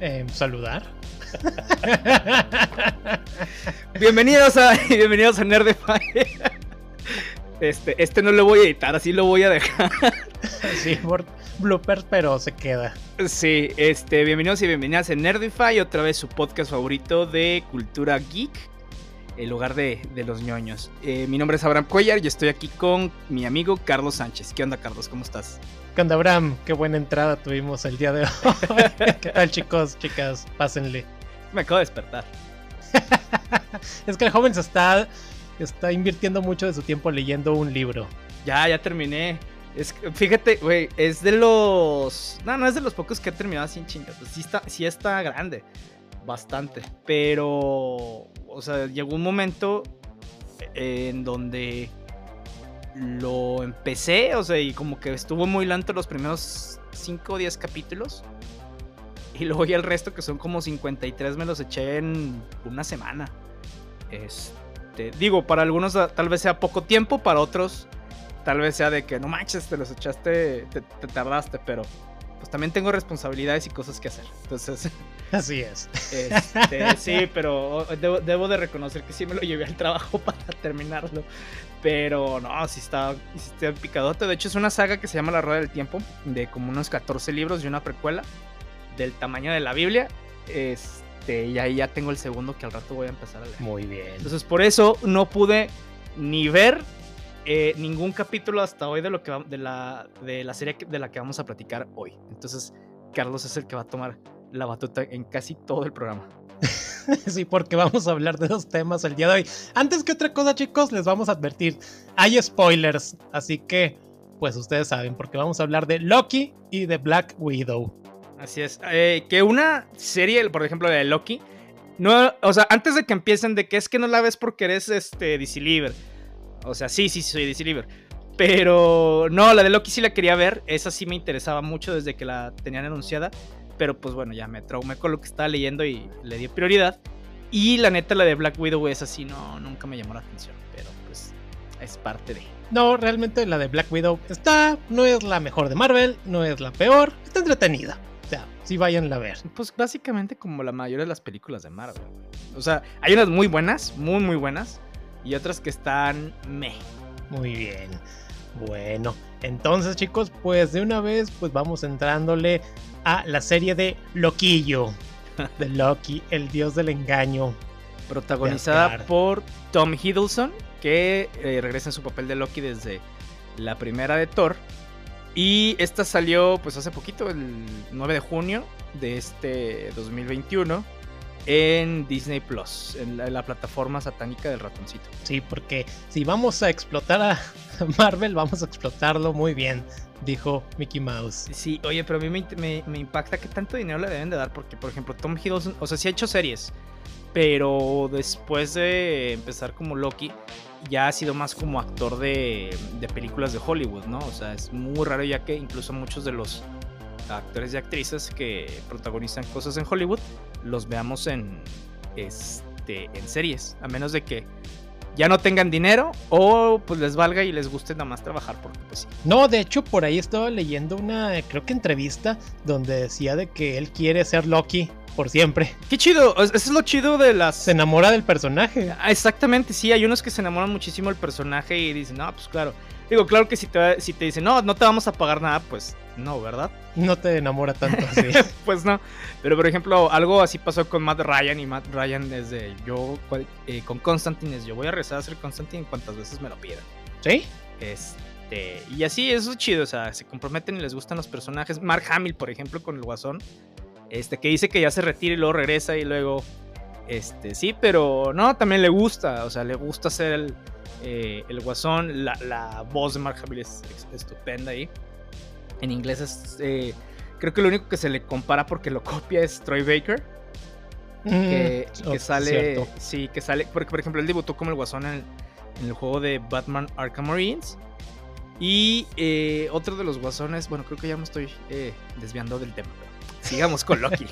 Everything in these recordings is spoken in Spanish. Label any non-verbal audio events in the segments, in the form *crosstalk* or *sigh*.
Eh, saludar. bienvenidos a *laughs* bienvenidos a Nerdify. Este, este no lo voy a editar, así lo voy a dejar. *laughs* Sí, por bloopers, pero se queda. Sí, este, bienvenidos y bienvenidas a Nerdify, otra vez su podcast favorito de cultura geek, el lugar de, los ñoños. Eh, mi nombre es Abraham Cuellar y estoy aquí con mi amigo Carlos Sánchez. ¿Qué onda, Carlos? ¿Cómo estás? ¿Qué onda, Abraham? Qué buena entrada tuvimos el día de hoy. *laughs* ¿Qué tal, chicos, chicas? Pásenle. Me acabo de despertar. *laughs* es que el joven se está, está invirtiendo mucho de su tiempo leyendo un libro. Ya, ya terminé. Es, fíjate, güey, es de los. No, no es de los pocos que he terminado sin chingas. Pues sí está, sí está grande. Bastante. Pero. O sea, llegó un momento en donde lo empecé, o sea, y como que estuvo muy lento los primeros 5 o 10 capítulos. Y luego ya el resto, que son como 53, me los eché en una semana. Este, digo, para algunos tal vez sea poco tiempo, para otros tal vez sea de que no manches, te los echaste, te, tardaste, pero pues también tengo responsabilidades y cosas que hacer. Entonces. *laughs* Así es. Este, sí, *laughs* pero debo, de reconocer que sí me lo llevé al trabajo *laughs* para terminarlo. Pero no, sí está, sí está picadote. De hecho, es una saga que se llama La Rueda del Tiempo, de como unos 14 libros y una precuela del tamaño de la Biblia. Este, y ahí ya tengo el segundo que al rato voy a empezar a leer. Muy bien. Entonces, por eso no pude ni ver eh, ningún capítulo hasta hoy de lo que de la de la serie de la que vamos a platicar hoy. Entonces, Carlos es el que va a tomar la batuta en casi todo el programa. *laughs* sí, porque vamos a hablar de dos temas el día de hoy. Antes que otra cosa, chicos, les vamos a advertir, hay spoilers, así que pues ustedes saben, porque vamos a hablar de Loki y de Black Widow. Así es. Eh, que una serie, por ejemplo, de Loki, no, o sea, antes de que empiecen de que es que no la ves porque eres este DC Liver. O sea, sí, sí, soy DC Liver. Pero no, la de Loki sí la quería ver. Esa sí me interesaba mucho desde que la tenían anunciada. Pero pues bueno, ya me traumé con lo que estaba leyendo y le di prioridad. Y la neta, la de Black Widow es así, no, nunca me llamó la atención. Pero pues es parte de. No, realmente la de Black Widow está, no es la mejor de Marvel, no es la peor, está entretenida sea, sí vayan a ver. Pues básicamente como la mayoría de las películas de Marvel. O sea, hay unas muy buenas, muy muy buenas, y otras que están meh. Muy bien. Bueno, entonces chicos, pues de una vez pues vamos entrándole a la serie de Loquillo. De Loki, el dios del engaño. Protagonizada por Tom Hiddleston, que eh, regresa en su papel de Loki desde la primera de Thor. Y esta salió pues hace poquito, el 9 de junio de este 2021 en Disney Plus, en la, plataforma satánica del ratoncito. Sí, porque si vamos a explotar a *laughs* Marvel, vamos a explotarlo muy bien, dijo Mickey Mouse. Sí, oye, pero a mí me, impacta que tanto dinero le deben de dar, porque por ejemplo Tom Hiddleston, o sea, sí ha hecho series, pero después de empezar como Loki, ya ha sido más como actor de, películas de Hollywood, ¿no? O sea, es muy raro ya que incluso muchos de los actores y actrices que protagonizan cosas en Hollywood los veamos en, este, en series, a menos de que ya no tengan dinero o pues les valga y les guste nada más trabajar porque pues sí. No, de hecho por ahí estaba leyendo una creo que entrevista donde decía de que él quiere ser Loki por siempre. Qué chido, eso es lo chido de las... Se enamora del personaje. Ah, exactamente, sí, hay unos que se enamoran muchísimo del personaje y dicen, no, pues claro. Digo, claro que si te, si te dicen, no, no te vamos a pagar nada, pues no, ¿verdad? No te enamora tanto *laughs* así. pues no. Pero por ejemplo, algo así pasó con Matt Ryan y Matt Ryan desde yo eh, con Constantine es yo voy a rezar a ser Constantine cuantas veces me lo pidan. ¿Sí? Este, y así, eso es chido, o sea, se comprometen y les gustan los personajes. Mark Hamill, por ejemplo, con el Guasón, este, que dice que ya se retira y luego regresa y luego, este, sí, pero no, también le gusta, o sea, le gusta ser el, eh, el guasón, la, voz de Mark Hamill es, estupenda ahí. En inglés es, eh, creo que lo único que se le compara porque lo *laughs* copia es Troy Baker. que, mm, sale, sí, que sale, porque por ejemplo él debutó como el guasón en, el juego de Batman Arkham Marines. Y eh, otro de los guasones, bueno, creo que ya me estoy desviando del tema, sigamos con Loki.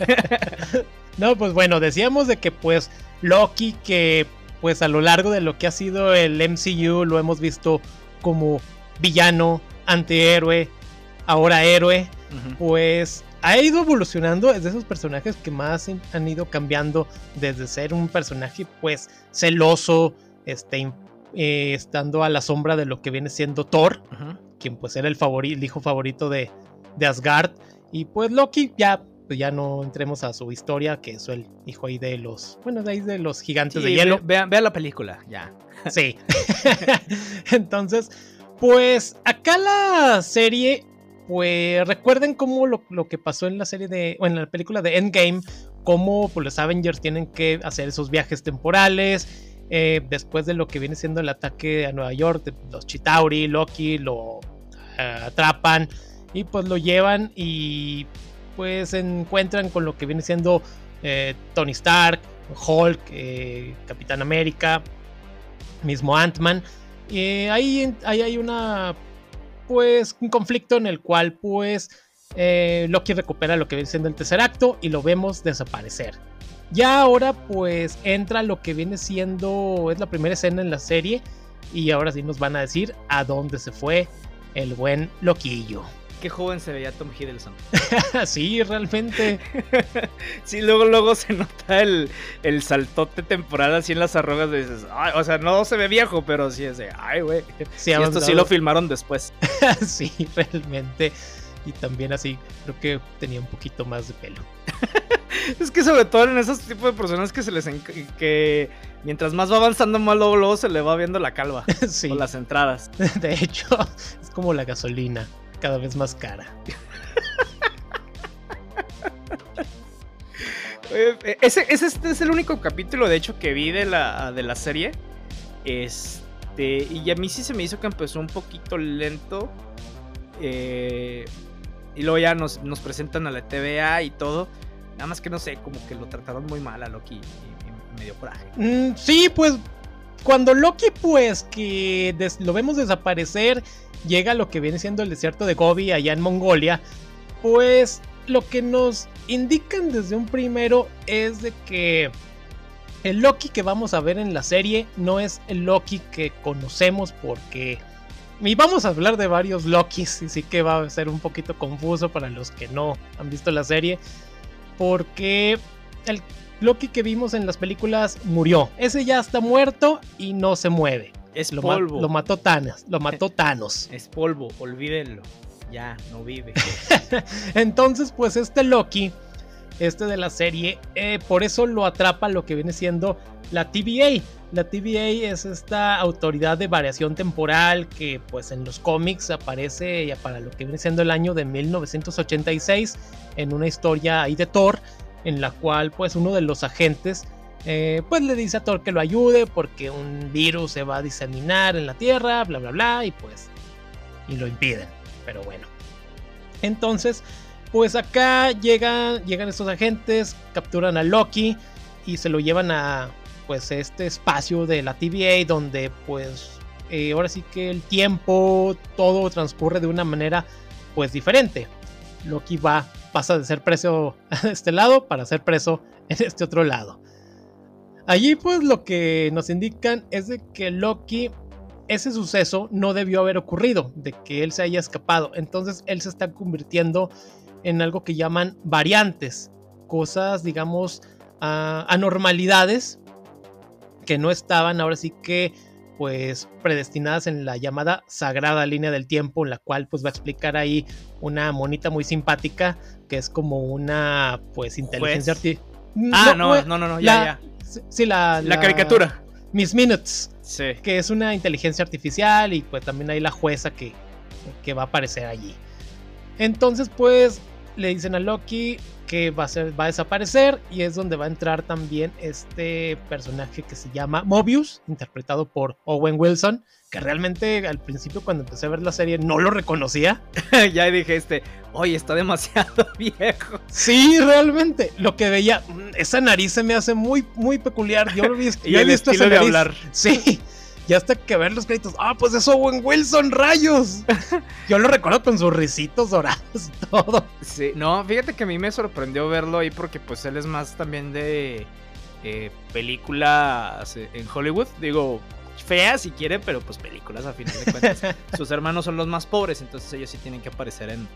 *laughs* no, pues bueno, decíamos de que pues Loki que pues a lo largo de lo que ha sido el MCU lo hemos visto como villano, antihéroe, ahora héroe, pues ha ido evolucionando, es de esos personajes que más han ido cambiando desde ser un personaje pues celoso, este, eh, estando a la sombra de lo que viene siendo Thor, quien pues era el, el hijo favorito de, de, Asgard, y pues Loki ya, ya no entremos a su historia, que es el hijo ahí de los, bueno, de ahí de los gigantes de hielo. Vean, vean la película, ya. Sí. *laughs* Entonces, pues acá la serie pues recuerden cómo lo, que pasó en la serie de, o en la película de Endgame, cómo pues, los Avengers tienen que hacer esos viajes temporales, eh, después de lo que viene siendo el ataque a Nueva York, los Chitauri, Loki lo eh, atrapan y pues lo llevan y pues se encuentran con lo que viene siendo eh, Tony Stark, Hulk, Capitán América, mismo Ant-Man. ahí, ahí hay una pues un conflicto en el cual pues eh, Loki recupera lo que viene siendo el tercer acto y lo vemos desaparecer. Ya ahora pues entra lo que viene siendo, es la primera escena en la serie y ahora sí nos van a decir a dónde se fue el buen Loquillo. Qué joven se veía Tom Hiddleston. *laughs* sí, realmente. *laughs* sí, luego, luego se nota el, el saltote temporal así en las arrugas. De dices, o sea, no se ve viejo, pero sí es de, ay, güey. Sí, esto sí lo filmaron después. *laughs* sí, realmente. Y también así, creo que tenía un poquito más de pelo. es que sobre todo en esos tipos de personas que se les que mientras más va avanzando más luego, luego se le va viendo la calva sí. o las entradas. De hecho, es como la gasolina cada vez más cara. ese, ese, este es el único capítulo, de hecho, que vi de la, de la serie. Este, y a mí sí se me hizo que empezó un poquito lento. Eh, y luego ya nos, presentan a la TVA y todo. Nada más que no sé, como que lo trataron muy mal a Loki y, me dio coraje. Mm, sí, pues cuando Loki, pues que lo vemos desaparecer llega a lo que viene siendo el desierto de Gobi allá en Mongolia, pues lo que nos indican desde un primero es de que el Loki que vamos a ver en la serie no es el Loki que conocemos porque... Y vamos a hablar de varios Lokis, y sí que va a ser un poquito confuso para los que no han visto la serie. Porque el Loki que vimos en las películas murió. Ese ya está muerto y no se mueve. Es lo polvo. lo mató Thanos. Lo mató *laughs* Thanos. es polvo, olvídenlo. Ya, no vive. *laughs* Entonces, pues este Loki, este de la serie, eh, por eso lo atrapa lo que viene siendo la TVA. La TVA es esta autoridad de variación temporal que pues en los cómics aparece ya para lo que viene siendo el año de 1986 en una historia ahí de Thor en la cual pues uno de los agentes eh, pues le dice a Thor que lo ayude porque un virus se va a diseminar en la Tierra, bla, bla, bla, y pues, y lo impiden. Pero bueno. Entonces, pues acá llegan, llegan estos agentes, capturan a Loki y se lo llevan a, pues, este espacio de la TVA donde, pues, eh, ahora sí que el tiempo, todo transcurre de una manera, pues, diferente. Loki va, pasa de ser preso *laughs* a este lado para ser preso en este otro lado. Allí pues lo que nos indican es de que Loki, ese suceso no debió haber ocurrido, de que él se haya escapado. Entonces él se está convirtiendo en algo que llaman variantes, cosas digamos anormalidades que no estaban ahora sí que pues predestinadas en la llamada sagrada línea del tiempo, en la cual pues va a explicar ahí una monita muy simpática que es como una pues inteligencia artificial. Ah, no, no, no, no, ya, ya. Sí, la, la, caricatura. Miss Minutes. Sí. Que es una inteligencia artificial y pues también hay la jueza que, que va a aparecer allí. Entonces pues le dicen a Loki que va a, ser, va a desaparecer y es donde va a entrar también este personaje que se llama Mobius, interpretado por Owen Wilson, que realmente al principio cuando empecé a ver la serie no lo reconocía. *laughs* ya dije este, oye, está demasiado *laughs* viejo. Sí, realmente. Lo que veía, mm, esa nariz se me hace muy, muy peculiar. Yo lo he visto, *laughs* yo he visto esa nariz. hablar. Sí. Y hasta que ver los créditos, ah, pues eso Owen Wilson, rayos. Yo lo recuerdo con sus risitos dorados y todo. Sí, no, fíjate que a mí me sorprendió verlo ahí porque pues él es más también de eh, películas en Hollywood. Digo, fea si quiere, pero pues películas a final de cuentas. *laughs* Sus hermanos son los más pobres, entonces ellos sí tienen que aparecer en,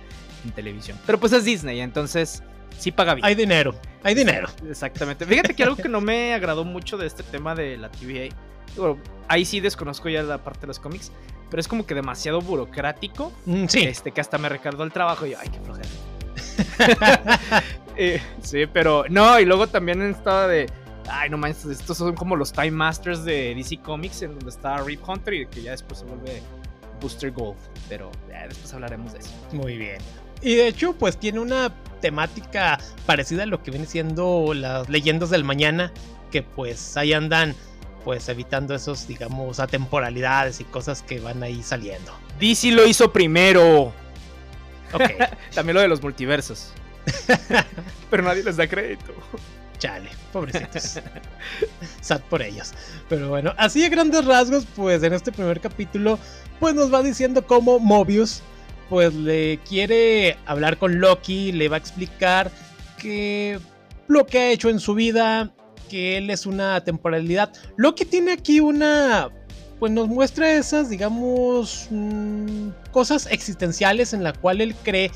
en televisión. Pero pues es Disney, entonces sí paga bien. Hay dinero, hay dinero. Exactamente. Fíjate que algo que no me agradó mucho de este tema de la TVA, bueno, ahí sí desconozco ya la parte de los cómics, pero es como que demasiado burocrático. Mm, sí. Este, que hasta me recordó el trabajo y yo, ay, qué flojera. *laughs* *laughs* Eh, sí, pero no, y luego también estaba de, ay, no manches, estos son como los Time Masters de DC Comics, en donde está Rip Hunter y que ya después se vuelve Booster Gold, pero ya después hablaremos de eso. Muy bien. Y de hecho, pues tiene una temática parecida a lo que viene siendo las leyendas del mañana, que pues ahí andan pues evitando esos, digamos, atemporalidades y cosas que van ahí saliendo. DC lo hizo primero. Ok, *laughs* También lo de los multiversos. *laughs* Pero nadie les da crédito. Chale, pobrecitos. *laughs* Sad por ellos. Pero bueno, así a grandes rasgos, pues en este primer capítulo, pues nos va diciendo cómo Mobius, pues le quiere hablar con Loki, le va a explicar que lo que ha hecho en su vida, que él es una temporalidad. Loki tiene aquí una, pues nos muestra esas, digamos, mm, cosas existenciales en la cual él cree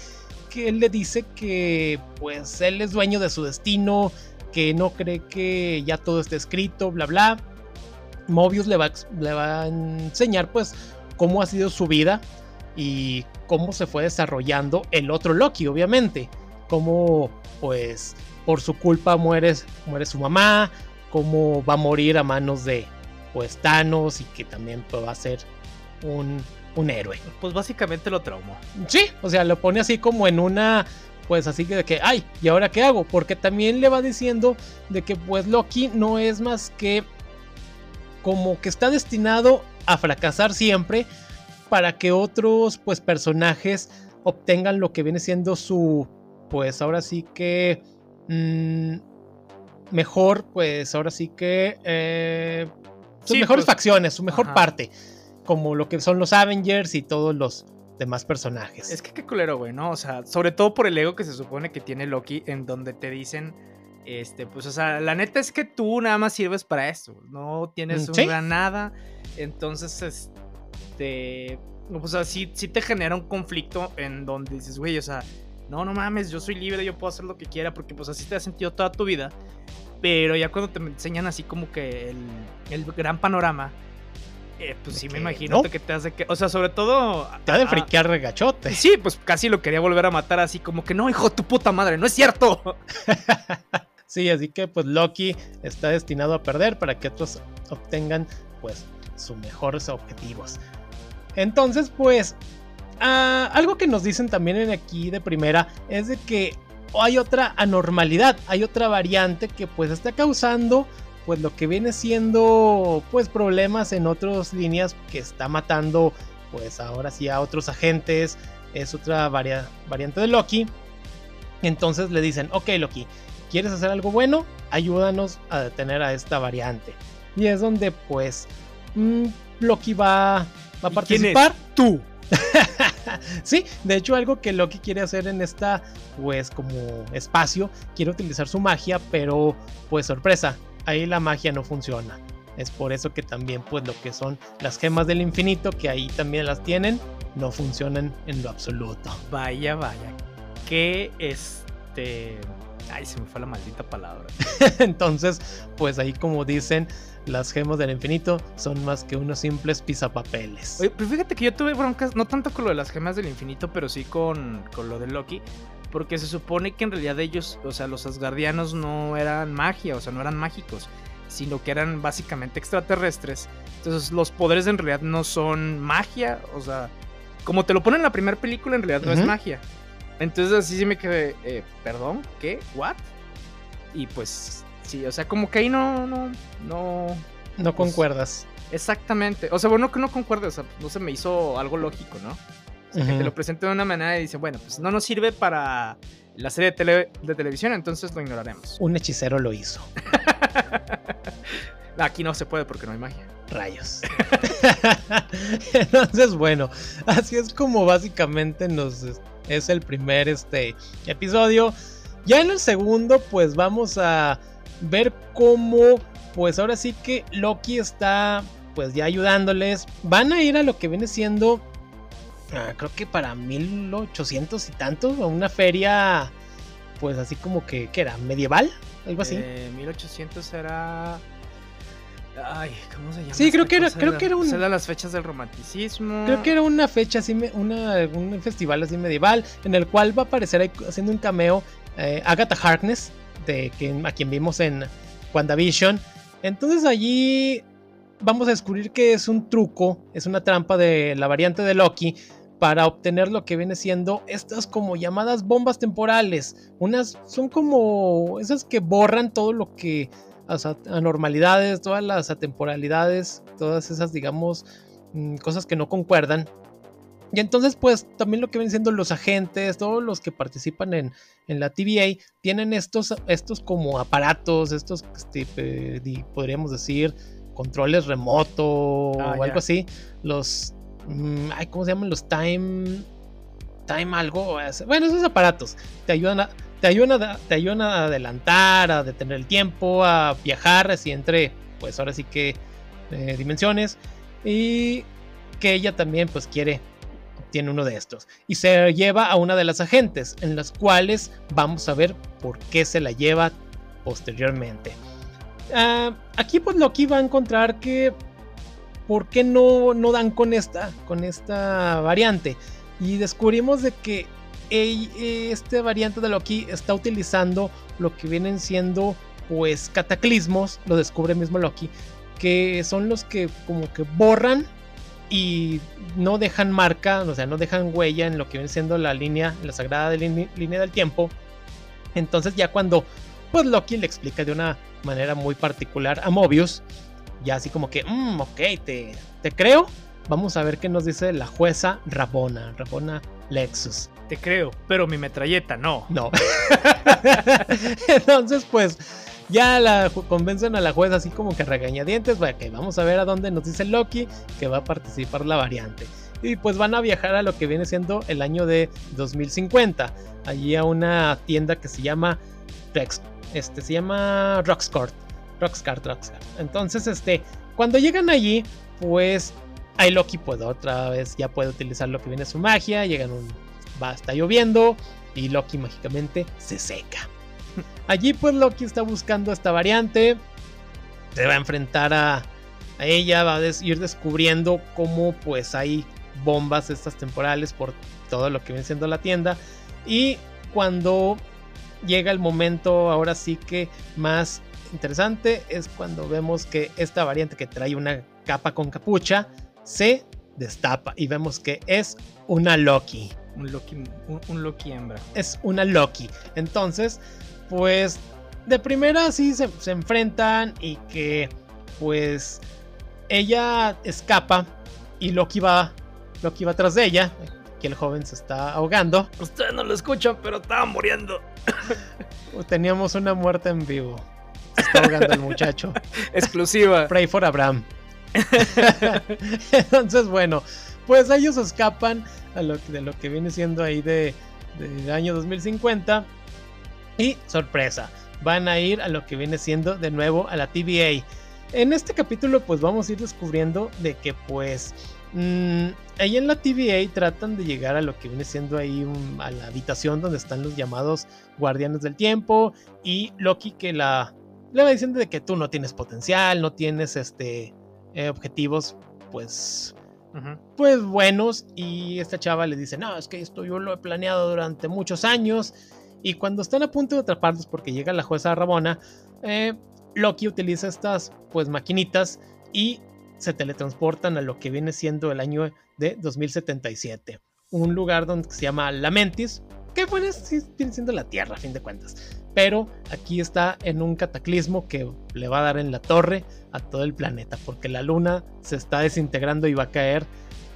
que él le dice que pues él es dueño de su destino, que no cree que ya todo esté escrito, bla bla. Mobius le va, le va a enseñar pues cómo ha sido su vida y cómo se fue desarrollando el otro Loki, obviamente. Cómo pues por su culpa muere, muere su mamá, cómo va a morir a manos de pues Thanos y que también pues, va a ser un, un héroe. Pues básicamente lo traumó. Sí, o sea, lo pone así como en una, pues así que de que, ay, ¿y ahora qué hago? Porque también le va diciendo de que pues Loki no es más que como que está destinado a fracasar siempre para que otros pues personajes obtengan lo que viene siendo su, pues ahora sí que mm, mejor, pues ahora sí que eh, sus Sí, mejores pues, facciones, su mejor ajá. parte, como lo que son los Avengers y todos los demás personajes. Es que qué culero, güey, ¿no? O sea, sobre todo por el ego que se supone que tiene Loki, en donde te dicen, este, pues, o sea, la neta es que tú nada más sirves para esto, no tienes Mm, sí. una nada, entonces, este, o sea, sí, sí te genera un conflicto en donde dices, güey, o sea, no, no mames, yo soy libre, yo puedo hacer lo que quiera, porque pues así te has sentido toda tu vida, pero ya cuando te enseñan así como que el, el gran panorama, eh, pues sí me imagino no. que te hace que, o sea, sobre todo... Te ha de friquear regachote. Sí, pues casi lo quería volver a matar así como que no, hijo tu puta madre, no es cierto. *laughs* Sí, así que pues Loki está destinado a perder para que otros obtengan pues sus mejores objetivos. Entonces pues ah, algo que nos dicen también en aquí de primera es de que hay otra anormalidad, hay otra variante que pues está causando pues lo que viene siendo pues problemas en otras líneas que está matando pues ahora sí a otros agentes, es otra varia- variante de Loki. Entonces le dicen, ok Loki, ¿quieres hacer algo bueno? Ayúdanos a detener a esta variante. Y es donde pues mm, Loki va, va a ¿Y quién es? participar. Tú. *laughs* sí, de hecho algo que Loki quiere hacer en esta pues como espacio, quiere utilizar su magia, pero pues sorpresa, ahí la magia no funciona. Es por eso que también pues lo que son las gemas del infinito, que ahí también las tienen, no funcionan en lo absoluto. Vaya, vaya. Que este. Ay, se me fue la maldita palabra. *laughs* Entonces, pues ahí como dicen, las gemas del infinito son más que unos simples pisapapeles. Oye, pero fíjate que yo tuve broncas, no tanto con lo de las gemas del infinito, pero sí con, con lo de Loki. Porque se supone que en realidad ellos, o sea, los asgardianos no eran magia, o sea, no eran mágicos, sino que eran básicamente extraterrestres. Entonces, los poderes en realidad no son magia, o sea, como te lo ponen en la primera película, en realidad no es magia. Entonces, así sí me quedé, eh, ¿perdón? ¿Qué? ¿What? Y pues, sí, o sea, como que ahí no, no, no, no concuerdas. Exactamente. O sea, bueno, que no concuerde, o sea, no se me hizo algo lógico, ¿no? Que te lo presenten de una manera y dicen, bueno, pues no nos sirve para la serie de, tele- de televisión, entonces lo ignoraremos. Un hechicero lo hizo. *laughs* Aquí no se puede porque no hay magia. Rayos. *laughs* Entonces, bueno, así es como básicamente nos es el primer este episodio. Ya en el segundo, pues vamos a ver cómo, pues ahora sí que Loki está pues ya ayudándoles. Van a ir a lo que viene siendo, ah, creo que para 1800 y tantos, a una feria, pues así como que, ¿qué era? ¿Medieval? Algo así. Eh, 1800 era. Ay, ¿cómo se llama? Sí, creo que era- creo que era un- las fechas del romanticismo. Creo que era una fecha así, una, un festival así medieval, en el cual va a aparecer haciendo un cameo eh, Agatha Harkness, de quien, a quien vimos en WandaVision. Entonces allí vamos a descubrir que es un truco, es una trampa de la variante de Loki para obtener lo que viene siendo estas como llamadas bombas temporales. Unas son como esas que borran todo lo que anormalidades, todas las atemporalidades, todas esas digamos mm, cosas que no concuerdan. Y entonces, pues, también lo que ven siendo los agentes, todos los que participan en, en la TVA, tienen estos, estos como aparatos, estos, este, di- podríamos decir, controles remoto Ah, o algo así. Los, mm, ay, ¿cómo se llaman? Los time, time algo. Bueno, esos aparatos te ayudan a, te ayudan a, te ayudan a adelantar, a detener el tiempo, a viajar así entre, pues ahora sí que eh, dimensiones. Y que ella también pues quiere, obtiene uno de estos. Y se lleva a una de las agentes, en las cuales vamos a ver por qué se la lleva posteriormente. Ah, aquí pues Loki va a encontrar que por qué no, no dan con esta, con esta variante. Y descubrimos de que este variante de Loki está utilizando lo que vienen siendo pues cataclismos, lo descubre mismo Loki, que son los que como que borran y no dejan marca, o sea, no dejan huella en lo que viene siendo la línea, la sagrada línea del tiempo. Entonces ya cuando pues Loki le explica de una manera muy particular a Mobius, ya así como que, "Mm, ok, te, te creo. Vamos a ver qué nos dice la jueza Rabona, Rabona Lexus. Te creo, pero mi metralleta no. No. *laughs* Entonces, pues, ya la convencen a la jueza así como que regañadientes, para que vamos a ver a dónde nos dice Loki que va a participar la variante. Y pues van a viajar a lo que viene siendo el año de 2050, allí a una tienda que se llama Rex, este se llama Roxcart, Roxcart, Roxcart. Entonces, este, cuando llegan allí, pues ahí Loki puede otra vez, ya puede utilizar lo que viene su magia, llegan un, va, está lloviendo y Loki mágicamente se seca. *laughs* Allí pues Loki está buscando esta variante, se va a enfrentar a, ella, va a ir descubriendo cómo pues hay bombas estas temporales por todo lo que viene siendo la tienda y cuando llega el momento ahora sí que más interesante es cuando vemos que esta variante que trae una capa con capucha se destapa y vemos que es una Loki Un Loki, un, un Loki hembra. es una Loki. Entonces, pues de primera sí se, se enfrentan y que pues ella escapa y Loki va, Loki va tras de ella. Que el joven se está ahogando. Ustedes no lo escuchan, pero estaba muriendo. *laughs* Teníamos una muerte en vivo. Se está ahogando el muchacho. *laughs* Exclusiva. Pray for Abraham. *laughs* Entonces, bueno, pues ellos escapan a lo, que- de lo que viene siendo ahí de, del año 2050. Y sorpresa, van a ir a lo que viene siendo de nuevo a la TVA. En este capítulo, pues vamos a ir descubriendo de que, pues, mm, ahí en la TVA tratan de llegar a lo que viene siendo ahí un- a la habitación donde están los llamados guardianes del tiempo. Y Loki que la le va diciendo de que tú no tienes potencial, no tienes este eh, objetivos, pues, pues buenos. Y esta chava le dice, no, es que esto yo lo he planeado durante muchos años. Y cuando están a punto de atraparlos porque llega la jueza Rabona, eh, Loki utiliza estas pues maquinitas y se teletransportan a lo que viene siendo el año de 2077. Un lugar donde se llama Lamentis, que bueno, sí viene siendo la Tierra a fin de cuentas. Pero aquí está en un cataclismo que le va a dar en la torre a todo el planeta, porque la luna se está desintegrando y va a caer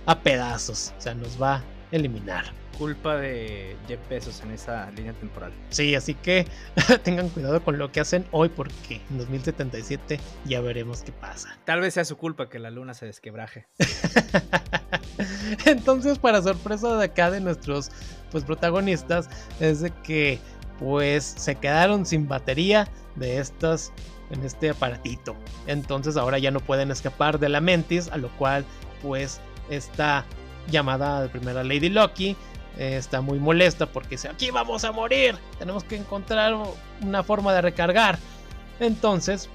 a pedazos, o sea, nos va a eliminar. Culpa de Jeff Bezos en esa línea temporal. Sí, así que *laughs* tengan cuidado con lo que hacen hoy porque en 2077 ya veremos qué pasa. Tal vez sea su culpa que la luna se desquebraje. *laughs* Entonces, para sorpresa de acá de nuestros pues protagonistas, es de que pues se quedaron sin batería de estas en este aparatito. Entonces ahora ya no pueden escapar de la Mentis, a lo cual pues esta llamada de primera Lady Lucky está muy molesta porque dice, aquí vamos a morir, tenemos que encontrar una forma de recargar. Entonces,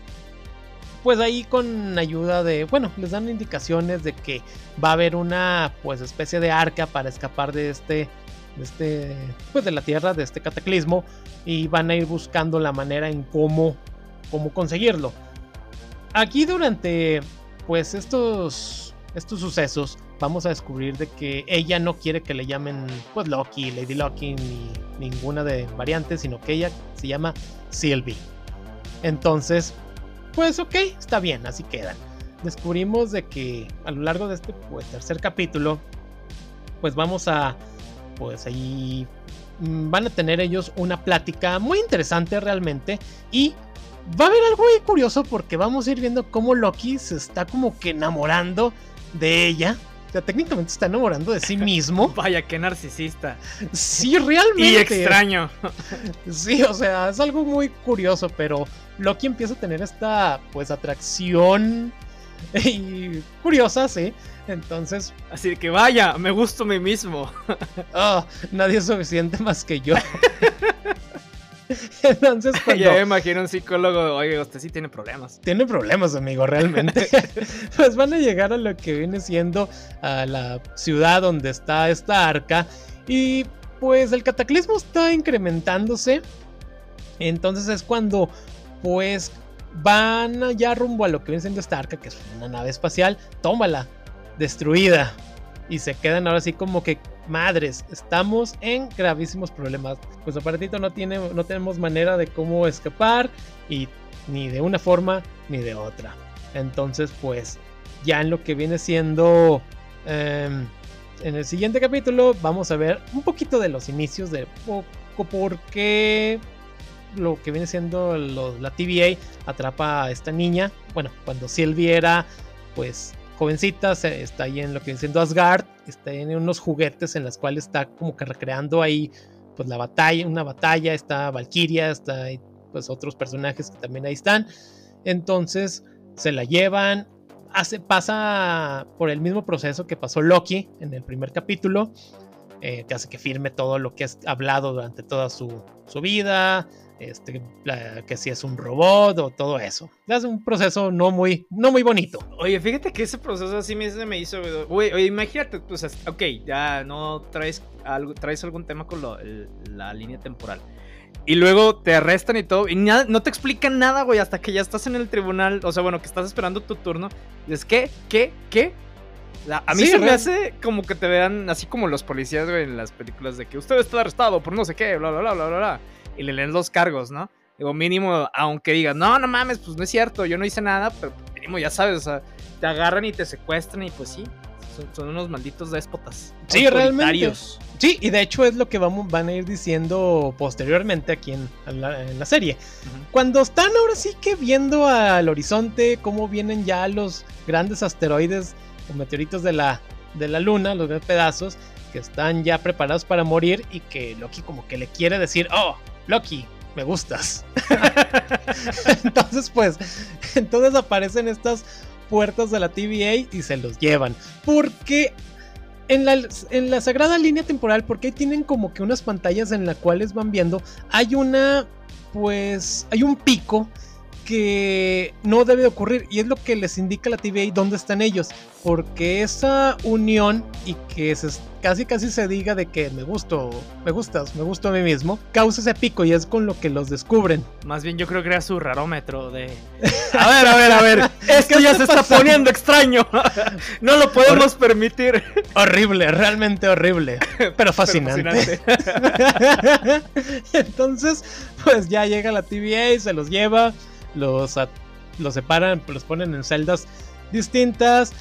pues ahí con ayuda de, bueno, les dan indicaciones de que va a haber una pues especie de arca para escapar de este de este pues de la tierra de este cataclismo y van a ir buscando la manera en cómo cómo conseguirlo. Aquí durante pues estos estos sucesos vamos a descubrir de que ella no quiere que le llamen pues Loki, Lady Loki ni ninguna de variantes, sino que ella se llama Sylvie. Entonces, pues ok, está bien, así quedan. Descubrimos de que a lo largo de este pues, tercer capítulo, pues vamos a, pues ahí mm, van a tener ellos una plática muy interesante realmente y va a haber algo muy curioso porque vamos a ir viendo cómo Loki se está como que enamorando de ella técnicamente está enamorando de sí *laughs* mismo. Vaya, qué narcisista. Sí, realmente. Y extraño. *laughs* Sí, o sea, es algo muy curioso, pero Loki empieza a tener esta, pues, atracción *laughs* y curiosa, sí. Entonces. Así que vaya, me gusto a mí mismo. Oh, nadie es suficiente más que yo. *laughs* Entonces, *laughs* cuando... Ya me imagino un psicólogo, oye, usted sí tiene problemas. Tiene problemas, amigo, realmente. *laughs* pues van a llegar a lo que viene siendo a la ciudad donde está esta arca. Y pues el cataclismo está incrementándose. Entonces es cuando, pues, van ya rumbo a lo que viene siendo esta arca, que es una nave espacial. Tómala, destruida. Y se quedan ahora así como que madres, estamos en gravísimos problemas. Pues aparatito no tiene, no tenemos manera de cómo escapar y ni de una forma ni de otra. Entonces, pues ya en lo que viene siendo em, en el siguiente capítulo vamos a ver un poquito de los inicios de poco por qué lo que viene siendo la TVA atrapa a esta niña. Bueno, cuando Sylvie era pues jovencita, está ahí en lo que viene siendo Asgard, está en unos juguetes en los cuales está como que recreando ahí pues la batalla, una batalla, está Valkyria, está pues otros personajes que también ahí están. Entonces se la llevan, hace, pasa por el mismo proceso que pasó Loki en el primer capítulo, eh, que hace que firme todo lo que ha hablado durante toda su, su vida, este, que si es un robot o todo eso. Es un proceso no muy, no muy bonito. Oye, fíjate que ese proceso así me, me hizo, oye, imagínate, pues, ok, ya no traes, algo, traes algún tema con la línea temporal. Y luego te arrestan y todo. Y nada, no te explican nada, güey, hasta que ya estás en el tribunal. O sea, bueno, que estás esperando tu turno. es ¿qué? ¿Qué? ¿Qué? A mí se me hace como que te vean así como los policías, güey, en las películas de que usted está arrestado por no sé qué, bla, bla, bla, bla, bla y le leen los cargos, ¿no? Digo, mínimo, aunque digas, no, no mames, pues no es cierto, yo no hice nada, pero mínimo ya sabes, o sea, te agarran y te secuestran y pues sí, son, unos malditos déspotas. Sí, realmente. Sí, y de hecho es lo que vamos, van a ir diciendo posteriormente aquí en, la, serie. Cuando están ahora sí que viendo al horizonte cómo vienen ya los grandes asteroides o meteoritos de la, de la luna, los pedazos, que están ya preparados para morir y que Loki como que le quiere decir, oh, Loki, me gustas. *laughs* entonces, pues, entonces aparecen estas puertas de la TVA y se los llevan. Porque en la, en la sagrada línea temporal, porque ahí tienen como que unas pantallas en las cuales van viendo, hay una, pues, hay un pico que no debe ocurrir y es lo que les indica la TVA dónde están ellos, porque esa unión y que casi casi se diga de que me gusto, me gustas, me gusto a mí mismo, causa ese pico y es con lo que los descubren. Más bien yo creo que era su rarómetro de... *laughs* A ver, a ver, a ver, esto ya se está poniendo extraño, *laughs* no lo podemos permitir. Horrible, realmente horrible, *laughs* pero fascinante. Entonces, pues ya llega la TVA y se los lleva los, los separan, los ponen en celdas distintas.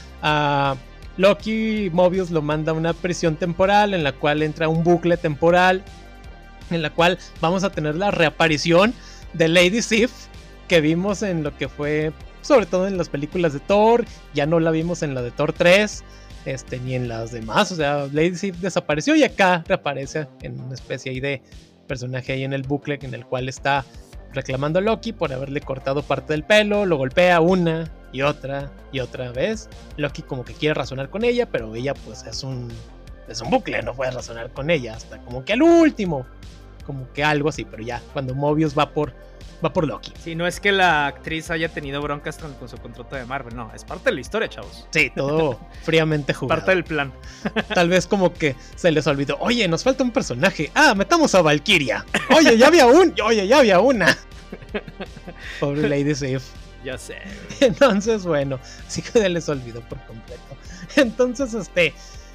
Loki Mobius lo manda a una prisión temporal en la cual entra un bucle temporal en la cual vamos a tener la reaparición de Lady Sif que vimos en lo que fue sobre todo en las películas de Thor, ya no la vimos en la de Thor 3, este, ni en las demás, o sea, Lady Sif desapareció y acá reaparece en una especie de personaje ahí en el bucle en el cual está reclamando a Loki por haberle cortado parte del pelo, lo golpea una y otra y otra vez. Loki como que quiere razonar con ella, pero ella pues es un es un bucle, no puede razonar con ella hasta como que al último, como que algo así, pero ya cuando Mobius va por va por Loki. Sí, no es que la actriz haya tenido broncas con, con su contrato de Marvel, no, es parte de la historia, chavos. Sí, todo *laughs* fríamente jugado. Parte del plan. *laughs* Tal vez como que se les olvidó, oye, nos falta un personaje. Ah, metamos a Valkyria. Oye, ya había un, oye, ya había una. *laughs* Pobre Lady Sif. Ya sé. Entonces, bueno, sí que se les olvidó por completo. Entonces, este,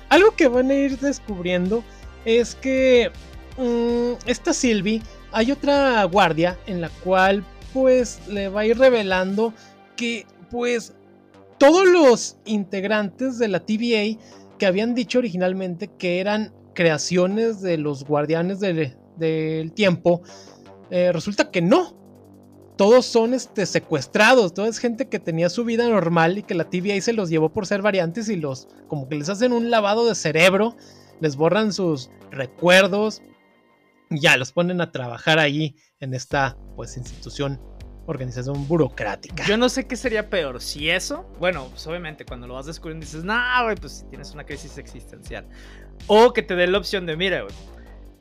algo que van a ir descubriendo es que mmm, esta Sylvie, hay otra guardia en la cual pues le va a ir revelando que pues todos los integrantes de la TVA que habían dicho originalmente que eran creaciones de los guardianes del, tiempo, eh, resulta que no. Todos son este, secuestrados, toda es gente que tenía su vida normal y que la TVA se los llevó por ser variantes y los como que les hacen un lavado de cerebro, les borran sus recuerdos, ya los ponen a trabajar ahí en esta pues institución organización burocrática. Yo no sé qué sería peor, si eso, bueno, pues obviamente cuando lo vas descubriendo dices, no, güey, pues tienes una crisis existencial. O que te dé la opción de, mira, güey,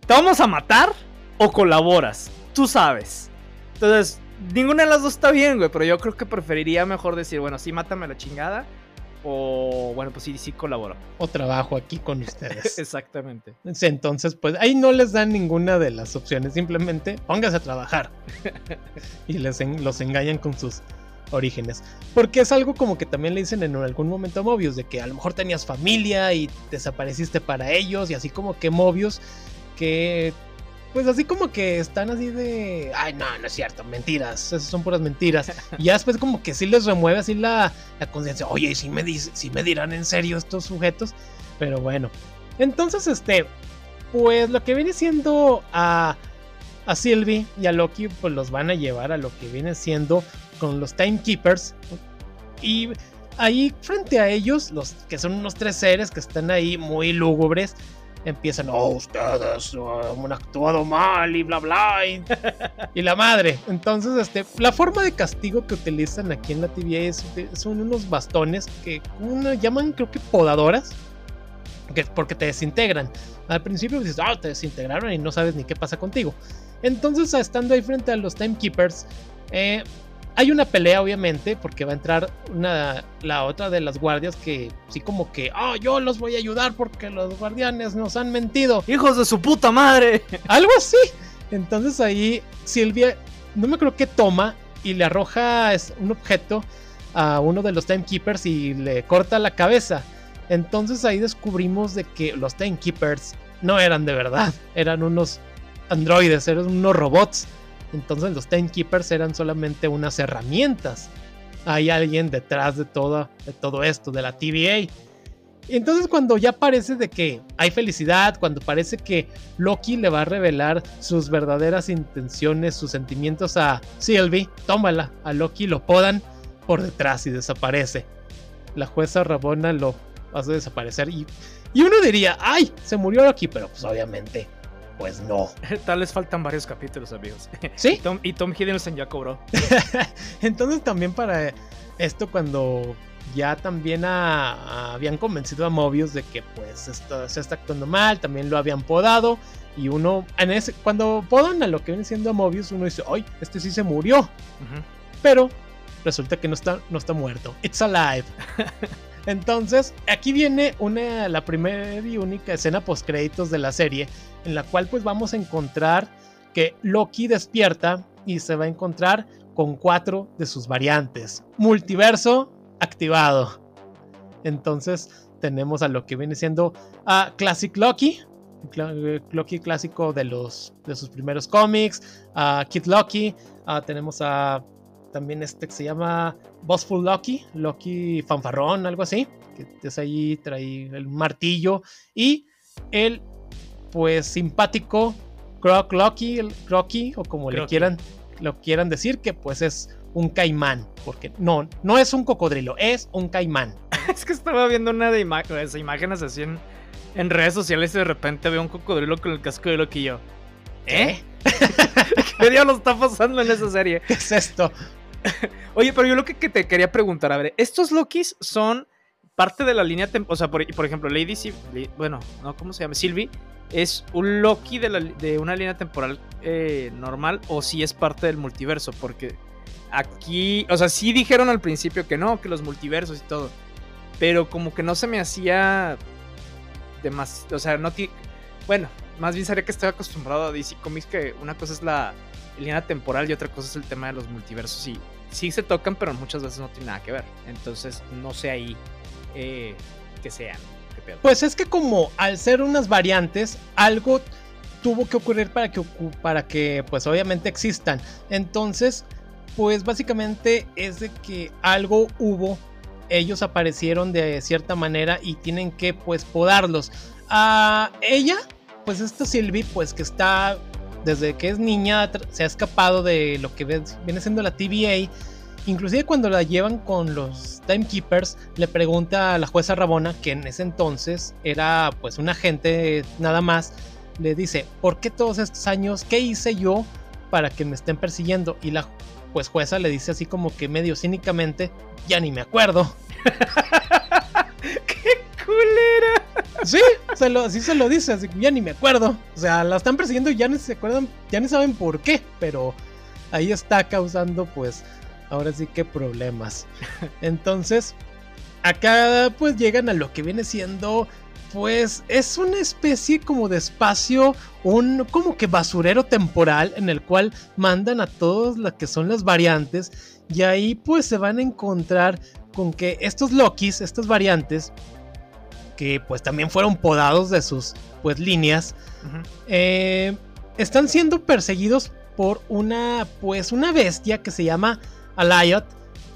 ¿te vamos a matar o colaboras? Tú sabes. Entonces, ninguna de las dos está bien, güey, pero yo creo que preferiría mejor decir, bueno, sí, mátame la chingada. O, bueno, pues sí, sí colaboro. O trabajo aquí con ustedes. *laughs* Exactamente. Entonces, pues ahí no les dan ninguna de las opciones. Simplemente póngase a trabajar. *laughs* y les en, los engañan con sus orígenes. Porque es algo como que también le dicen en algún momento a Mobius, de que a lo mejor tenías familia y desapareciste para ellos. Y así como que Mobius, que pues así como que están así de, ay, no, no es cierto, mentiras, esas son puras mentiras. *laughs* Y ya después como que sí les remueve así la, la conciencia, oye, sí me, dice, sí me dirán en serio estos sujetos, pero bueno. Entonces, este, pues lo que viene siendo a, a Sylvie y a Loki, pues los van a llevar a lo que viene siendo con los Timekeepers. Y ahí frente a ellos, los que son unos tres seres que están ahí muy lúgubres, empiezan, oh, ustedes uh, han actuado mal y bla bla y, *laughs* y, la madre. Entonces, este, la forma de castigo que utilizan aquí en la TVA es, son unos bastones que uno, llaman, creo que podadoras, que, porque te desintegran. Al principio dices, ah, oh, te desintegraron y no sabes ni qué pasa contigo. Entonces, estando ahí frente a los Timekeepers, eh, hay una pelea, obviamente, porque va a entrar una, la otra de las guardias que sí como que, oh, yo los voy a ayudar porque los guardianes nos han mentido. Hijos de su puta madre. *laughs* Algo así. Entonces ahí Silvia, no me creo que toma y le arroja un objeto a uno de los Timekeepers y le corta la cabeza. Entonces ahí descubrimos de que los Timekeepers no eran de verdad, eran unos androides, eran unos robots entonces los Timekeepers eran solamente unas herramientas. Hay alguien detrás de todo, de todo esto, de la TVA. Entonces cuando ya parece de que hay felicidad, cuando parece que Loki le va a revelar sus verdaderas intenciones, sus sentimientos a Sylvie, tómala, a Loki lo podan por detrás y desaparece. La jueza Rabona lo hace desaparecer y, y uno diría, ay, se murió Loki, pero pues obviamente pues no. *laughs* Tal vez faltan varios capítulos, amigos. Sí. Y Tom, y Tom Hiddleston ya cobró. *laughs* Entonces también para esto cuando ya también a, a, habían convencido a Mobius de que pues esto se está actuando mal, también lo habían podado y uno en ese cuando podan a lo que viene siendo a Mobius uno dice, "Ay, este sí se murió." Uh -huh. Pero resulta que no está no está muerto. It's alive. *laughs* Entonces, aquí viene una, la primera y única escena post créditos de la serie, en la cual pues vamos a encontrar que Loki despierta y se va a encontrar con cuatro de sus variantes. Multiverso activado. Entonces tenemos a lo que viene siendo a Classic Loki, Loki clásico de, los, de sus primeros cómics, a Kid Loki, tenemos a también este que se llama Bossful Loki, Loki fanfarrón, algo así, que es ahí, trae el martillo y el pues simpático Croc Loki, el Crocky, o como Crocky. le quieran, lo quieran decir, que pues es un caimán, porque no, no es un cocodrilo, es un caimán. *laughs* es que estaba viendo una de ima imágenes así en, en, redes sociales y de repente veo un cocodrilo con el casco de Loki y yo. ¿Eh? *laughs* ¿Qué diablos está pasando en esa serie? *laughs* ¿Qué es esto? *laughs* Oye, pero yo lo que, te quería preguntar, a ver, ¿estos Lokis son parte de la línea? O sea, por, ejemplo, Lady Sylvie, bueno, no, ¿cómo se llama? Sylvie, ¿es un Loki de, de una línea temporal eh, normal o si es parte del multiverso? Porque aquí, o sea, sí dijeron al principio que no, que los multiversos y todo, pero como que no se me hacía demasiado, o sea, no bueno, más bien sabía que estoy acostumbrado a DC Comics que una cosa es la línea temporal y otra cosa es el tema de los multiversos y sí se tocan, pero muchas veces no tiene nada que ver. Entonces, no sé ahí eh, que sean. Pues es que como al ser unas variantes, algo tuvo que ocurrir para que, para que pues obviamente existan. Entonces, pues básicamente es de que algo hubo, ellos aparecieron de cierta manera y tienen que pues podarlos. A ella, pues esta Sylvie, pues que está desde que es niña se ha escapado de lo que viene siendo la TVA. Inclusive cuando la llevan con los Timekeepers, le pregunta a la jueza Rabona, que en ese entonces era pues un agente nada más, le dice, ¿por qué todos estos años? ¿Qué hice yo para que me estén persiguiendo? Y la pues jueza le dice así como que medio cínicamente, ya ni me acuerdo. *laughs* *laughs* ¡Qué culera! Sí, se lo, así se lo dice, así que ya ni me acuerdo. O sea, la están persiguiendo y ya ni se acuerdan, ya ni saben por qué, pero ahí está causando pues ahora sí que problemas. *laughs* Entonces, acá pues llegan a lo que viene siendo pues es una especie como de espacio, un como que basurero temporal en el cual mandan a todos las que son las variantes y ahí pues se van a encontrar con que estos Lokis, estas variantes, que pues también fueron podados de sus pues líneas, eh, están siendo perseguidos por una pues una bestia que se llama Alayot,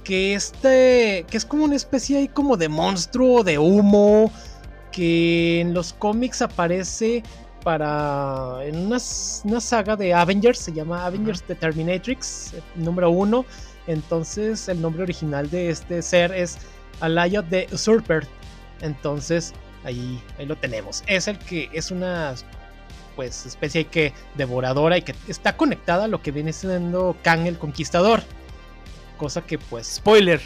que este que es como una especie ahí como de monstruo de humo que en los cómics aparece para en una, una saga de Avengers, se llama Avengers The Terminatrix, número uno. Entonces el nombre original de este ser es Alayot de Usurper. Entonces, ahí, ahí lo tenemos. Es el que es una pues especie que devoradora y que está conectada a lo que viene siendo Kang el Conquistador. Cosa que pues... Spoiler.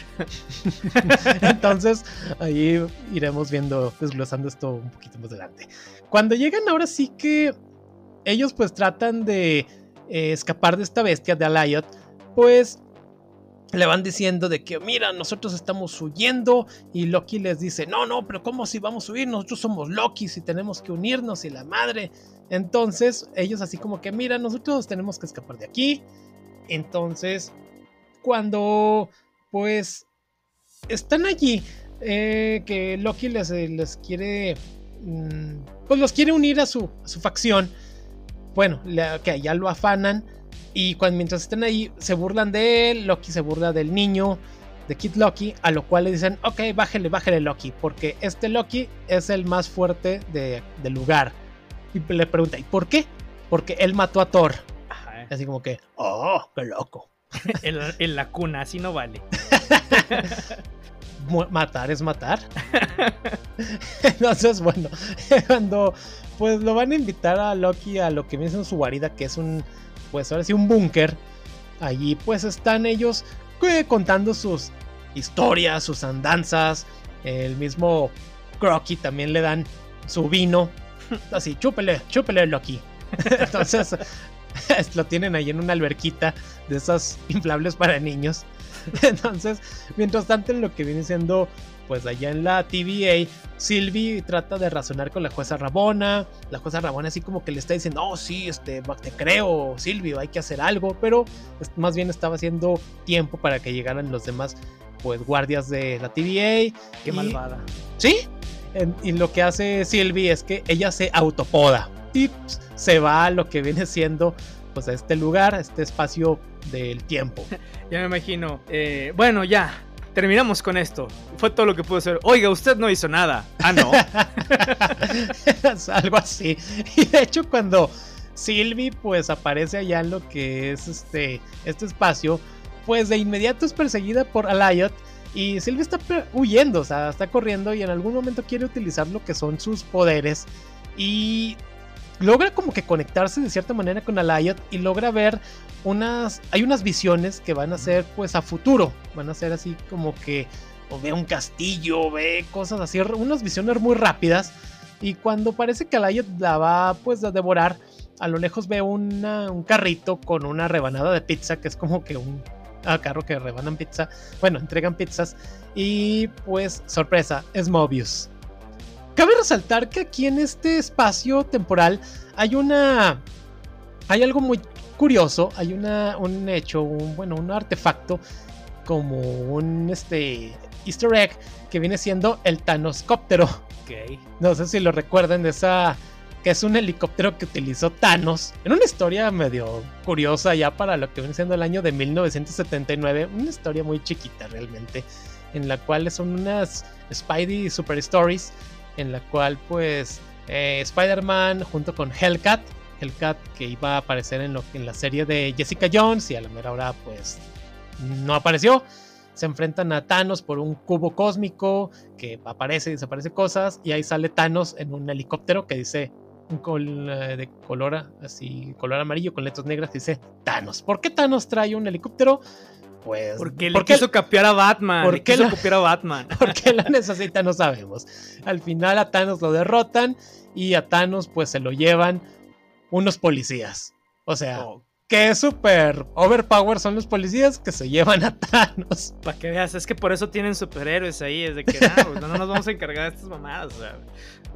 *laughs* Entonces ahí iremos viendo, desglosando esto un poquito más adelante. Cuando llegan ahora sí que ellos pues tratan de eh, escapar de esta bestia de Alayot, pues le van diciendo de que, mira, nosotros estamos huyendo y Loki les dice, no, no, pero ¿cómo si vamos a huir? Nosotros somos Loki y tenemos que unirnos y la madre. Entonces ellos así como que, mira, nosotros tenemos que escapar de aquí. Entonces, cuando pues están allí, eh, que Loki les, les quiere, mm, pues los quiere unir a su, su facción. Bueno, que ya lo afanan y cuando, mientras estén ahí, se burlan de él. Loki se burla del niño, de Kid Loki. A lo cual le dicen: Ok, bájale, bájale Loki. Porque este Loki es el más fuerte de, del lugar. Y le pregunta: ¿y por qué? Porque él mató a Thor. Así como que: Oh, qué loco. *laughs* en, la, en la cuna, así no vale. *laughs* matar es matar. *laughs* Entonces, bueno, cuando pues lo van a invitar a Loki a lo que viene en su guarida, que es un pues ahora sí un búnker. Allí pues están ellos eh, contando sus historias, sus andanzas. El mismo Crocky también le dan su vino. *laughs* Así, chúpele, chúpele Loki. *laughs* Entonces *laughs* lo tienen ahí en una alberquita de esas inflables para niños. Entonces, mientras tanto, en lo que viene siendo pues allá en la TVA, Sylvie trata de razonar con la jueza Rabona. La jueza Rabona así como que le está diciendo, oh sí, este, te creo, Sylvie, hay que hacer algo. Pero más bien estaba haciendo tiempo para que llegaran los demás pues guardias de la TVA. Qué malvada. Sí. y lo que hace Sylvie es que ella se autopoda y se va a lo que viene siendo pues a este lugar, a este espacio del tiempo. *laughs* ya me imagino. Eh, bueno, ya, terminamos con esto. Fue todo lo que pude hacer. Oiga, usted no hizo nada. Ah, no. *laughs* Algo así. Y de hecho, cuando Sylvie pues aparece allá en lo que es este, este espacio, pues de inmediato es perseguida por Alayot. Y Sylvie está huyendo, o sea, está corriendo y en algún momento quiere utilizar lo que son sus poderes. Y logra como que conectarse de cierta manera con Alayot y logra ver hay unas visiones que van a ser pues a futuro, van a ser así como que o ve un castillo, ve cosas así, unas visiones muy rápidas y cuando parece que Alayot la va pues a devorar, a lo lejos ve un carrito con una rebanada de pizza que es como que un ah, carro que rebanan pizza, bueno, entregan pizzas y pues sorpresa, es Mobius. Cabe resaltar que aquí en este espacio temporal hay una. Hay algo muy curioso. Hay una, un hecho, un, bueno, un artefacto como un este, Easter egg que viene siendo el Thanoscóptero. Okay. No sé si lo recuerdan de esa. Que es un helicóptero que utilizó Thanos. En una historia medio curiosa ya para lo que viene siendo el año de 1979. Una historia muy chiquita realmente. En la cual son unas Spidey Super Stories en la cual pues eh, Spider-Man junto con Hellcat, Hellcat que iba a aparecer en, lo, en la serie de Jessica Jones y a la mera hora pues no apareció. Se enfrentan a Thanos por un cubo cósmico que aparece y desaparece cosas y ahí sale Thanos en un helicóptero que dice eh, de color así color amarillo con letras negras que dice Thanos. ¿Por qué Thanos trae un helicóptero? Pues, porque le quiso copiar a Batman. *laughs* ¿Por qué quiso copiar a Batman. Porque lo necesita, no sabemos. Al final a Thanos lo derrotan y a Thanos pues se lo llevan unos policías. O sea, oh. que súper overpower son los policías que se llevan a Thanos. Para que veas, es que por eso tienen superhéroes ahí. Es de que no, no nos vamos a encargar de estas mamadas. O sea,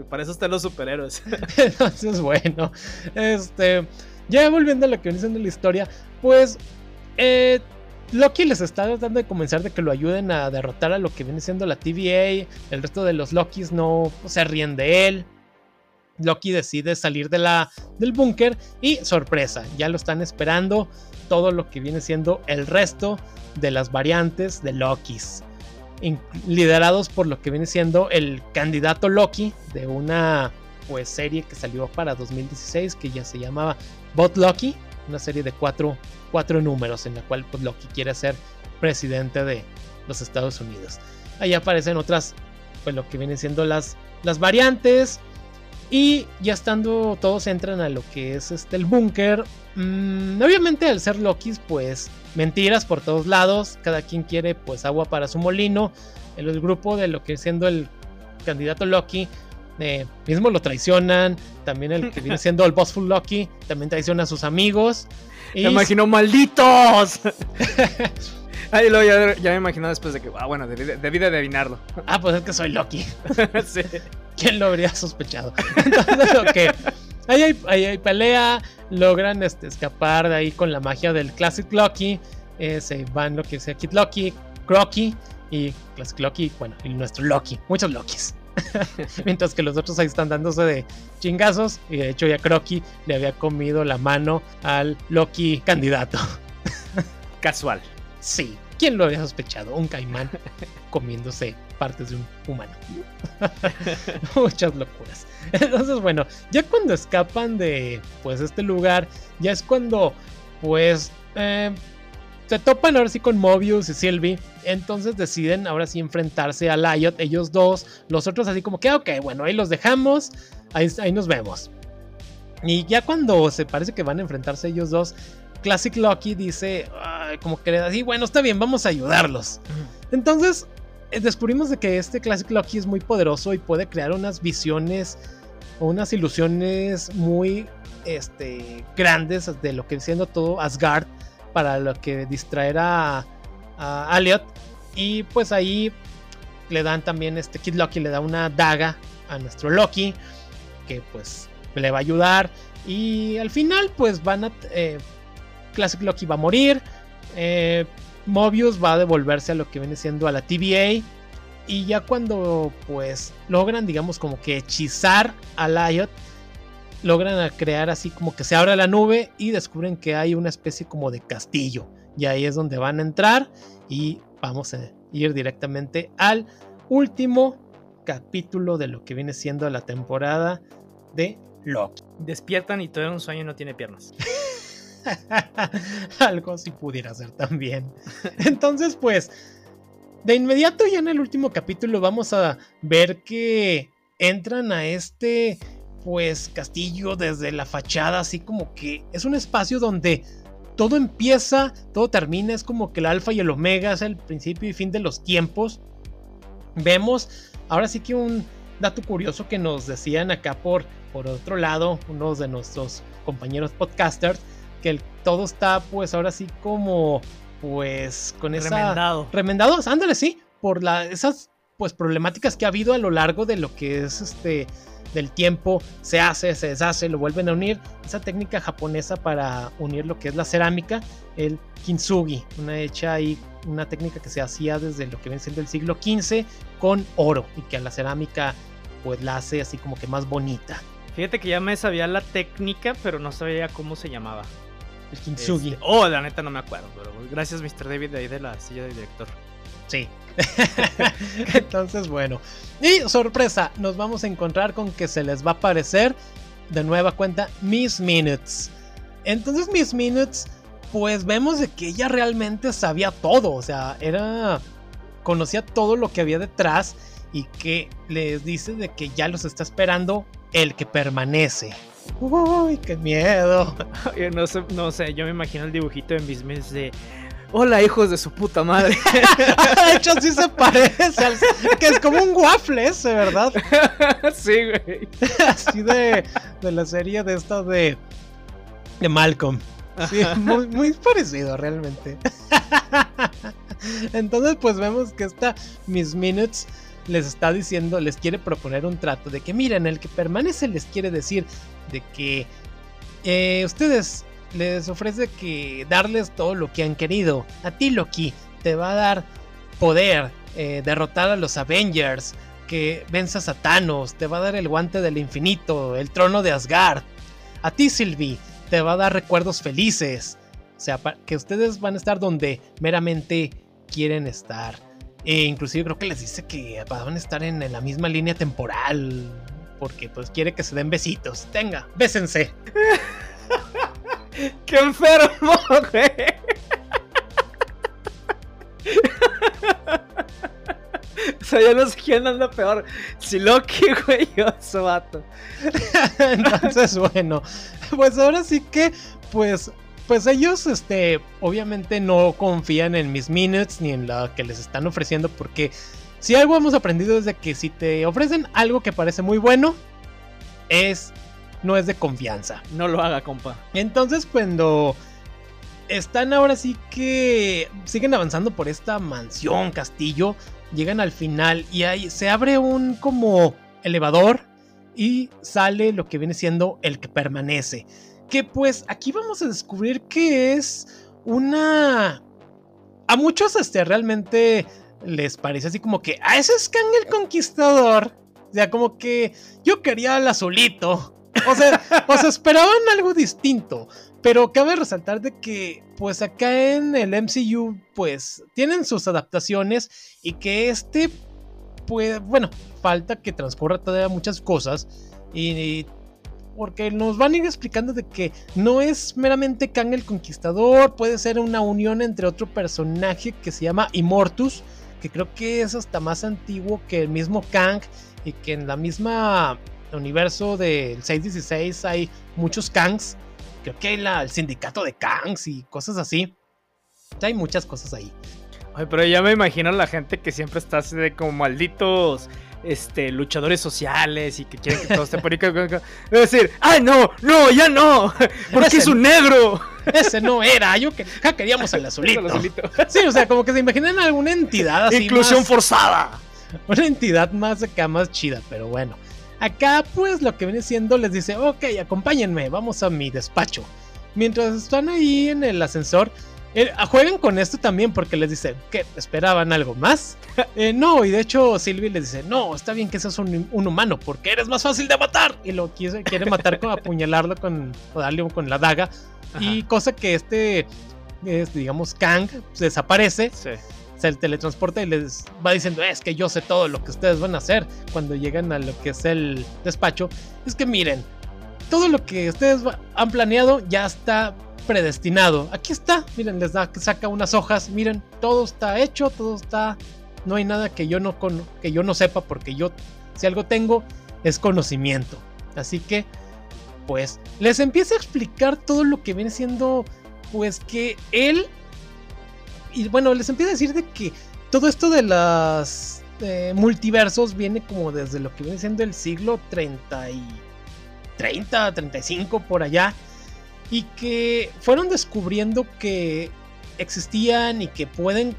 para eso están los superhéroes. *laughs* Entonces, bueno, este, ya volviendo a lo que viene siendo la historia, pues eh, Loki les está tratando de convencer de que lo ayuden a derrotar a lo que viene siendo la TVA. El resto de los Lokis no se ríen de él. Loki decide salir de la, del búnker y sorpresa, ya lo están esperando todo lo que viene siendo el resto de las variantes de Lokis. liderados por lo que viene siendo el candidato Loki de una pues, serie que salió para 2016 que ya se llamaba Bot Loki, una serie de cuatro cuatro números en la cual pues, Loki quiere ser presidente de los Estados Unidos. Ahí aparecen otras, pues lo que vienen siendo las, las variantes. Y ya estando todos entran a lo que es este el búnker. Mm, obviamente al ser Loki, pues mentiras por todos lados. Cada quien quiere pues agua para su molino. El, el grupo de lo que siendo el candidato Loki. Eh, mismo lo traicionan. También el que viene *laughs* siendo el Bossful Loki. También traiciona a sus amigos. Me imagino, malditos. *laughs* Ahí lo, ya, me imagino después de que, ah, bueno, debí, de adivinarlo. Ah, pues es que soy Loki. *laughs* sí. ¿Quién lo habría sospechado? *laughs* Entonces, ok. Ahí hay, ahí hay pelea, logran este, escapar de ahí con la magia del Classic Loki. Eh, se van lo que sea Kid Loki, Crocky y Classic Loki, bueno, y nuestro Loki. Muchos Lokis. *laughs* Mientras que los otros ahí están dándose de chingazos. Y de hecho ya Crocky le había comido la mano al Loki candidato. Casual. Sí. ¿Quién lo había sospechado? Un caimán *laughs* comiéndose partes de un humano. *laughs* Muchas locuras. Entonces, bueno, ya cuando escapan de pues este lugar, ya es cuando pues eh, se topan ahora sí con Mobius y Sylvie. Entonces deciden ahora sí enfrentarse a Lyot, ellos dos. Los otros así como que, ah, ok, bueno, ahí los dejamos. Ahí, ahí nos vemos. Y ya cuando se parece que van a enfrentarse ellos dos, Classic Loki dice, como que así, bueno, está bien, vamos a ayudarlos. Entonces eh, descubrimos de que este Classic Loki es muy poderoso y puede crear unas visiones o unas ilusiones muy este, grandes de lo que siendo todo Asgard para lo que distraer a, a Elliot. Y pues ahí le dan también este Kid Loki le da una daga a nuestro Loki que pues le va a ayudar y al final pues van a eh, Classic Loki va a morir eh, Mobius va a devolverse a lo que viene siendo a la TVA y ya cuando pues logran digamos como que hechizar a Lyot logran crear así como que se abra la nube y descubren que hay una especie como de castillo. Y ahí es donde van a entrar y vamos a ir directamente al último capítulo de lo que viene siendo la temporada de Loki. Despiertan y todo un sueño no tiene piernas. *laughs* *laughs* Algo así pudiera ser también. *laughs* Entonces, pues, de inmediato ya en el último capítulo vamos a ver que entran a este pues castillo desde la fachada, así como que es un espacio donde todo empieza, todo termina, es como que el alfa y el omega es el principio y fin de los tiempos. Vemos ahora sí que un dato curioso que nos decían acá por, por otro lado, unos de nuestros compañeros podcasters, que todo está pues ahora sí como pues con esa... Remendado. Remendados, ándale, sí, por la, esas pues problemáticas que ha habido a lo largo de lo que es este del tiempo, se hace, se deshace, lo vuelven a unir. Esa técnica japonesa para unir lo que es la cerámica, el kintsugi, una hecha ahí, una técnica que se hacía desde lo que viene siendo el siglo XV con oro y que a la cerámica pues la hace así como que más bonita. Fíjate que ya me sabía la técnica, pero no sabía cómo se llamaba. El kintsugi. Este, oh, la neta no me acuerdo, pero gracias Mr. David de ahí de la silla de director. Sí. *laughs* Entonces, bueno. Y sorpresa, nos vamos a encontrar con que se les va a aparecer de nueva cuenta Miss Minutes. Entonces, Miss Minutes, pues vemos de que ella realmente sabía todo. O sea, era. conocía todo lo que había detrás. Y que les dice de que ya los está esperando el que permanece. Uy, qué miedo. *laughs* No sé, no sé, yo me imagino el dibujito en Miss Minutes de Hola, hijos de su puta madre. *laughs* de hecho, sí se parece. Al, que es como un waffle ese, ¿verdad? *laughs* sí, güey. Así de, de la serie de esta de, de Malcolm. Sí, muy, muy parecido realmente. Entonces, pues vemos que esta Miss Minutes les está diciendo, les quiere proponer un trato de que, miren, el que permanece les quiere decir de que eh, ustedes les ofrece que darles todo lo que han querido. A ti, Loki, te va a dar poder, eh, derrotar a los Avengers, que venzas a Thanos, te va a dar el guante del infinito, el trono de Asgard. A ti, Sylvie, te va a dar recuerdos felices. O sea, que ustedes van a estar donde meramente quieren estar. E inclusive creo que les dice que van a estar en, en la misma línea temporal. Porque pues quiere que se den besitos. Tenga, bésense. *laughs* ¡Qué enfermo, güey! *laughs* O sea, yo no sé quién anda peor. Si Loki, güey, o su vato. *laughs* Entonces, bueno, pues ahora sí que, pues, pues ellos, este, obviamente no confían en mis minutes ni en lo que les están ofreciendo, porque si algo hemos aprendido es de que si te ofrecen algo que parece muy bueno, es no es de confianza. No lo haga, compa. Entonces, cuando están ahora sí que siguen avanzando por esta mansión, castillo, llegan al final y ahí se abre un como elevador y sale lo que viene siendo el que permanece. Que pues aquí vamos a descubrir que es una... A muchos este, realmente les parece así como que, a ah, ese es Kang el Conquistador. O sea, como que yo quería al azulito. O sea, *laughs* o esperaban algo distinto. Pero cabe resaltar de que, pues acá en el MCU, pues tienen sus adaptaciones y que este, pues, bueno, falta que transcurra todavía muchas cosas y, porque nos van a ir explicando de que no es meramente Kang el Conquistador, puede ser una unión entre otro personaje que se llama Immortus, que creo que es hasta más antiguo que el mismo Kang y que en la misma universo del 616 hay muchos Kangs. Creo que hay el sindicato de Kangs y cosas así. Hay muchas cosas ahí. Ay, pero ya me imagino la gente que siempre está así de como malditos este, luchadores sociales y que quieren que todo esté por ahí. Es decir, ¡ay, no! ¡No, ya no! *laughs* ¡Porque es un negro! *laughs* Ese no era, yo que, ya queríamos al *laughs* azulito. Sí, o sea, como que se imaginan alguna entidad así. Inclusión forzada. Una entidad más acá, más chida, pero bueno. Acá pues lo que viene siendo les dice, ok, acompáñenme, vamos a mi despacho. Mientras están ahí en el ascensor, eh, juegan con esto también porque les dice, ¿qué? ¿Esperaban algo más? *laughs* Eh, no, y de hecho Sylvie les dice, no, está bien que seas un, humano porque eres más fácil de matar. Y lo quiere, quiere matar con *laughs* apuñalarlo con, o darle con la daga. Y cosa que este, es, digamos, Kang desaparece. Sí se teletransporta y les va diciendo, es que yo sé todo lo que ustedes van a hacer cuando llegan a lo que es el despacho. Es que miren, todo lo que ustedes han planeado ya está predestinado. Aquí está, miren, les da, saca unas hojas, miren, todo está hecho, todo está, no hay nada que yo no, que yo no sepa porque yo, si algo tengo, es conocimiento. Así que, pues, les empieza a explicar todo lo que viene siendo, pues que él... Y bueno, les empieza a decir de que todo esto de las eh, multiversos viene como desde lo que viene siendo el siglo 30 y 30, 35 por allá. Y que fueron descubriendo que existían y que pueden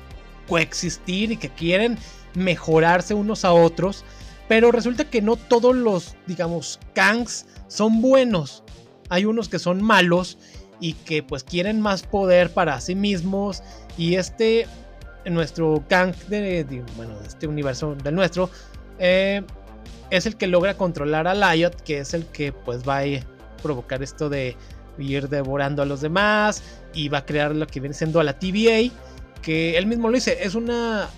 coexistir y que quieren mejorarse unos a otros. Pero resulta que no todos los, digamos, Kangs son buenos. Hay unos que son malos y que pues quieren más poder para sí mismos. Y este nuestro Kang de, bueno, este universo del nuestro, eh, es el que logra controlar a Lyot, que es el que pues va a provocar esto de ir devorando a los demás y va a crear lo que viene siendo a la TVA, que él mismo lo dice, es una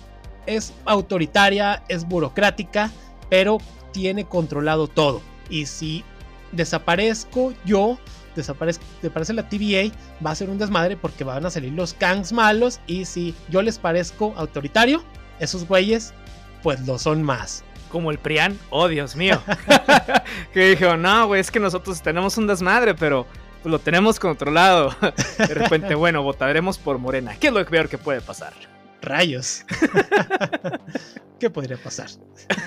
es autoritaria, es burocrática, pero tiene controlado todo. Y si desaparezco yo, desaparece, desaparece la TVA, va a ser un desmadre porque van a salir los Kangs malos. Y si yo les parezco autoritario, esos güeyes, pues lo son más. Como el Prian, oh Dios mío. *laughs* *laughs* que dijo, no, güey, es que nosotros tenemos un desmadre, pero lo tenemos controlado. De repente, *laughs* bueno, votaremos por Morena. ¿Qué es lo peor que puede pasar? Rayos. *laughs* ¿Qué podría pasar?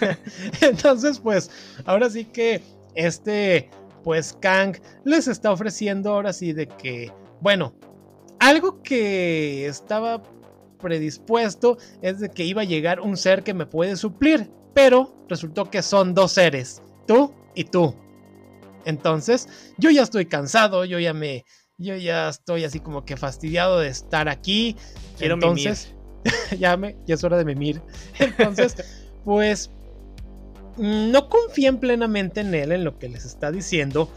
*laughs* Entonces, pues, ahora sí que este pues Kang les está ofreciendo ahora sí de que, bueno, algo que estaba predispuesto es de que iba a llegar un ser que me puede suplir, pero resultó que son dos seres, tú y tú. Entonces, yo ya estoy cansado, yo ya me yo ya estoy así como que fastidiado de estar aquí. Quiero Entonces, *laughs* ya me ya es hora de mimir. *laughs* Entonces, pues no confían plenamente en él, en lo que les está diciendo.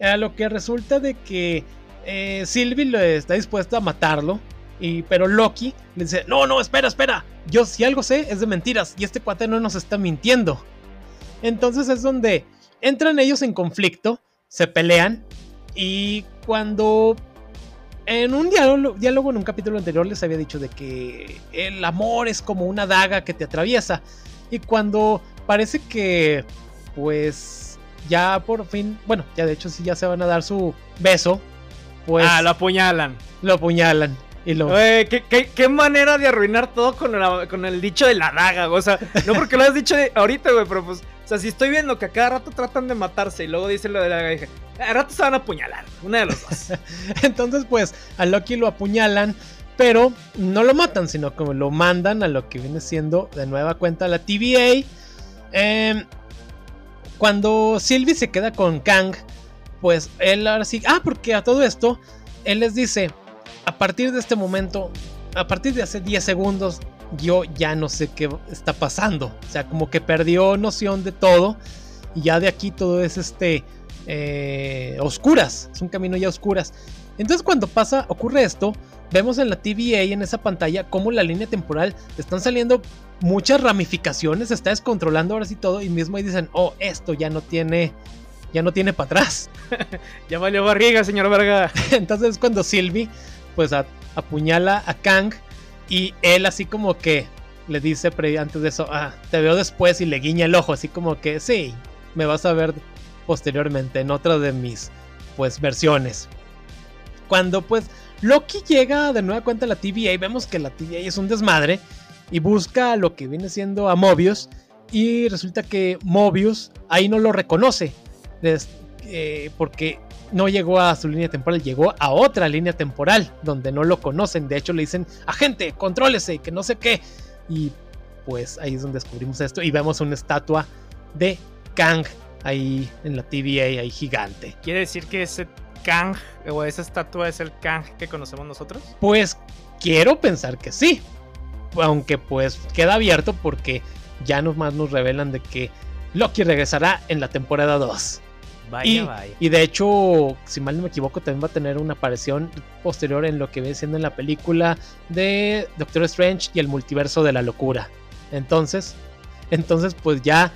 A lo que resulta de que eh, Sylvie está dispuesta a matarlo. Y, pero Loki le dice: No, no, espera, espera. Yo si algo sé es de mentiras. Y este cuate no nos está mintiendo. Entonces es donde entran ellos en conflicto. Se pelean. Y cuando en un diálogo, diálogo, en un capítulo anterior les había dicho de que el amor es como una daga que te atraviesa. Y cuando parece que pues ya por fin, bueno, ya de hecho sí ya se van a dar su beso. Pues ah, lo apuñalan. Lo apuñalan. Y lo... ¿qué, manera de arruinar todo con, con el dicho de la daga, o sea, no porque lo has dicho ahorita, güey, pero pues, o sea, si estoy viendo que a cada rato tratan de matarse y luego dicen lo de la dije, a rato se van a apuñalar, una de los dos. *laughs* Entonces, pues, a Loki lo apuñalan, pero no lo matan, sino como lo mandan a lo que viene siendo de nueva cuenta la TVA Em, cuando Sylvie se queda con Kang, pues él ahora sí. Ah, porque a todo esto, él les dice: A partir de este momento, a partir de hace 10 segundos, yo ya no sé qué está pasando. O sea, como que perdió noción de todo. Y ya de aquí todo es este. Eh, oscuras. Es un camino ya oscuras. Entonces, cuando pasa, ocurre esto. Vemos en la TVA en esa pantalla cómo la línea temporal están saliendo muchas ramificaciones, se está descontrolando ahora sí todo y mismo ahí dicen, oh, esto ya no tiene, ya no tiene para atrás. *laughs* ya valió barriga, señor Verga. Entonces cuando Sylvie pues apuñala a Kang y él así como que le dice antes de eso, ah, te veo después y le guiña el ojo, así como que sí, me vas a ver posteriormente en otra de mis pues versiones. Cuando pues Loki llega de nueva cuenta a la TVA y vemos que la TVA es un desmadre y busca lo que viene siendo a Mobius y resulta que Mobius ahí no lo reconoce eh, porque no llegó a su línea temporal, llegó a otra línea temporal donde no lo conocen. De hecho le dicen, agente, contrólese, que no sé qué. Y pues ahí es donde descubrimos esto y vemos una estatua de Kang ahí en la TVA, ahí gigante. ¿Quiere decir que ese Kang o esa estatua es el Kang que conocemos nosotros? Pues quiero pensar que sí, aunque pues queda abierto porque ya más nos revelan de que Loki regresará en la temporada 2. Vaya, y, vaya. y de hecho, si mal no me equivoco, también va a tener una aparición posterior en lo que viene siendo en la película de Doctor Strange y el multiverso de la locura. Entonces, entonces pues ya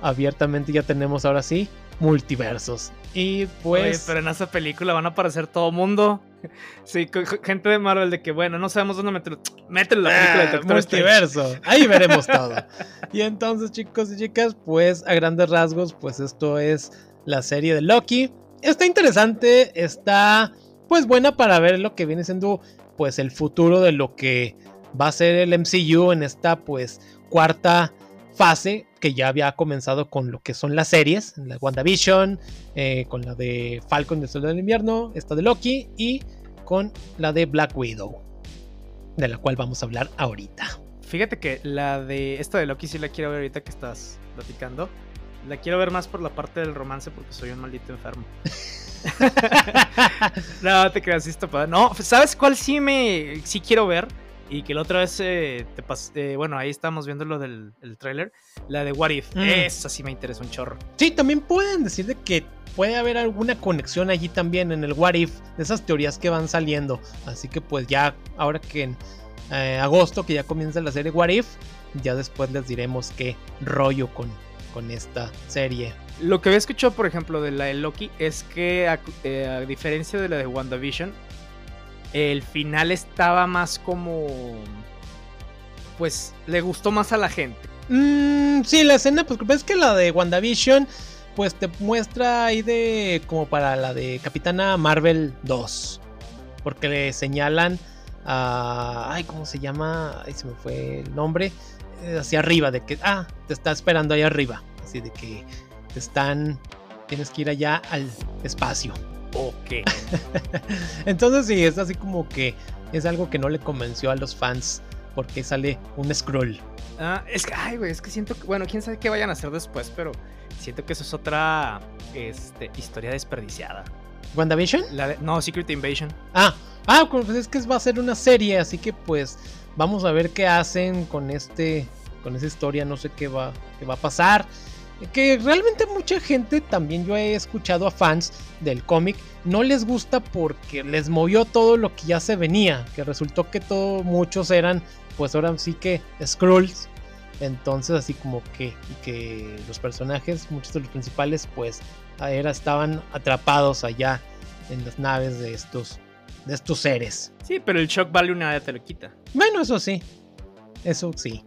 abiertamente ya tenemos ahora sí multiversos. Y pues. pero en esa película van a aparecer todo mundo. *laughs* Sí, gente de Marvel de que, bueno, no sabemos dónde meterlo. *tsk* Mételo la película de ah, Multiverso. Ahí veremos todo. *laughs* Y entonces, chicos y chicas, pues a grandes rasgos, pues esto es la serie de Loki. Está interesante, está pues buena para ver lo que viene siendo pues el futuro de lo que va a ser el MCU en esta pues cuarta fase que ya había comenzado con lo que son las series, la WandaVision, eh, con la de Falcon del Sol del Invierno, esta de Loki y con la de Black Widow, de la cual vamos a hablar ahorita. Fíjate que la de esta de Loki sí la quiero ver ahorita que estás platicando. La quiero ver más por la parte del romance porque soy un maldito enfermo. *laughs* no, te creas, esto No, ¿sabes cuál sí me sí quiero ver? Y que la otra vez eh, te pasé, eh, bueno, ahí estamos viendo lo del el tráiler, la de What If. Mm. Esa sí me interesa un chorro. Sí, también pueden decir de que puede haber alguna conexión allí también en el What If, de esas teorías que van saliendo. Así que pues ya, ahora que en eh, agosto, que ya comienza la serie What If, ya después les diremos qué rollo con, con esta serie. Lo que había escuchado, por ejemplo, de la de Loki es que, a diferencia de la de WandaVision, el final estaba más como... Pues le gustó más a la gente. Mm, sí, la escena, pues es que la de WandaVision, pues te muestra ahí de como para la de Capitana Marvel 2. Porque le señalan a... Ay, ¿cómo se llama? Ay, se me fue el nombre. Hacia arriba, de que... Ah, te está esperando ahí arriba. Así de que te están... Tienes que ir allá al espacio. Ok. *laughs* Entonces sí, es así como que es algo que no le convenció a los fans porque sale un scroll. Ah, es que, ay, güey, es que siento que, bueno, quién sabe qué vayan a hacer después, pero siento que eso es otra este, historia desperdiciada. ¿WandaVision? no, Secret Invasion. Ah, ah, pues es que va a ser una serie, así que pues vamos a ver qué hacen con este, con esa historia, no sé qué va, qué va a pasar. Que realmente mucha gente, también yo he escuchado a fans del cómic, no les gusta porque les movió todo lo que ya se venía, que resultó que todos muchos eran, pues ahora sí que Skrulls, entonces así como que, que los personajes, muchos de los principales, pues era, estaban atrapados allá en las naves de estos, de estos seres. Sí, pero el shock vale una te lo quita. Bueno, eso sí. Eso sí.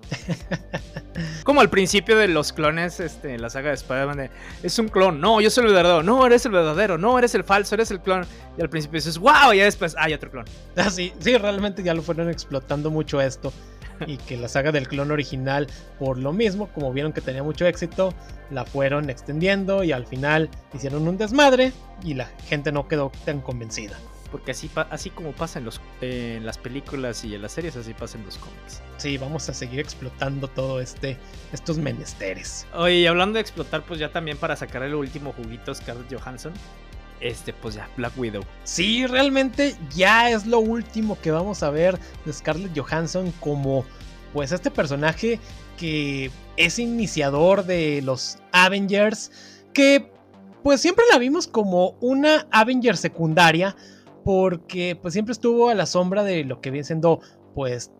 *laughs* Como al principio de los clones, este, la saga de Spider-Man, es un clon, no, yo soy el verdadero, no, eres el verdadero, no, eres el falso, eres el clon. Y al principio dices, wow, y ya después, hay otro clon. *laughs* Ah, sí, sí, realmente ya lo fueron explotando mucho esto. *laughs* Y que la saga del clon original, por lo mismo, como vieron que tenía mucho éxito, la fueron extendiendo y al final hicieron un desmadre y la gente no quedó tan convencida. Porque así, así como pasa en, los, las películas y en las series, así pasa en los cómics. Sí, vamos a seguir explotando todo este, estos menesteres. Oye, y hablando de explotar, pues ya también para sacar el último juguito Scarlett Johansson. Este, pues ya, Black Widow. Sí, realmente ya es lo último que vamos a ver de Scarlett Johansson como, pues, este personaje que es iniciador de los Avengers, que pues siempre la vimos como una Avenger secundaria, porque pues siempre estuvo a la sombra de lo que viene siendo pues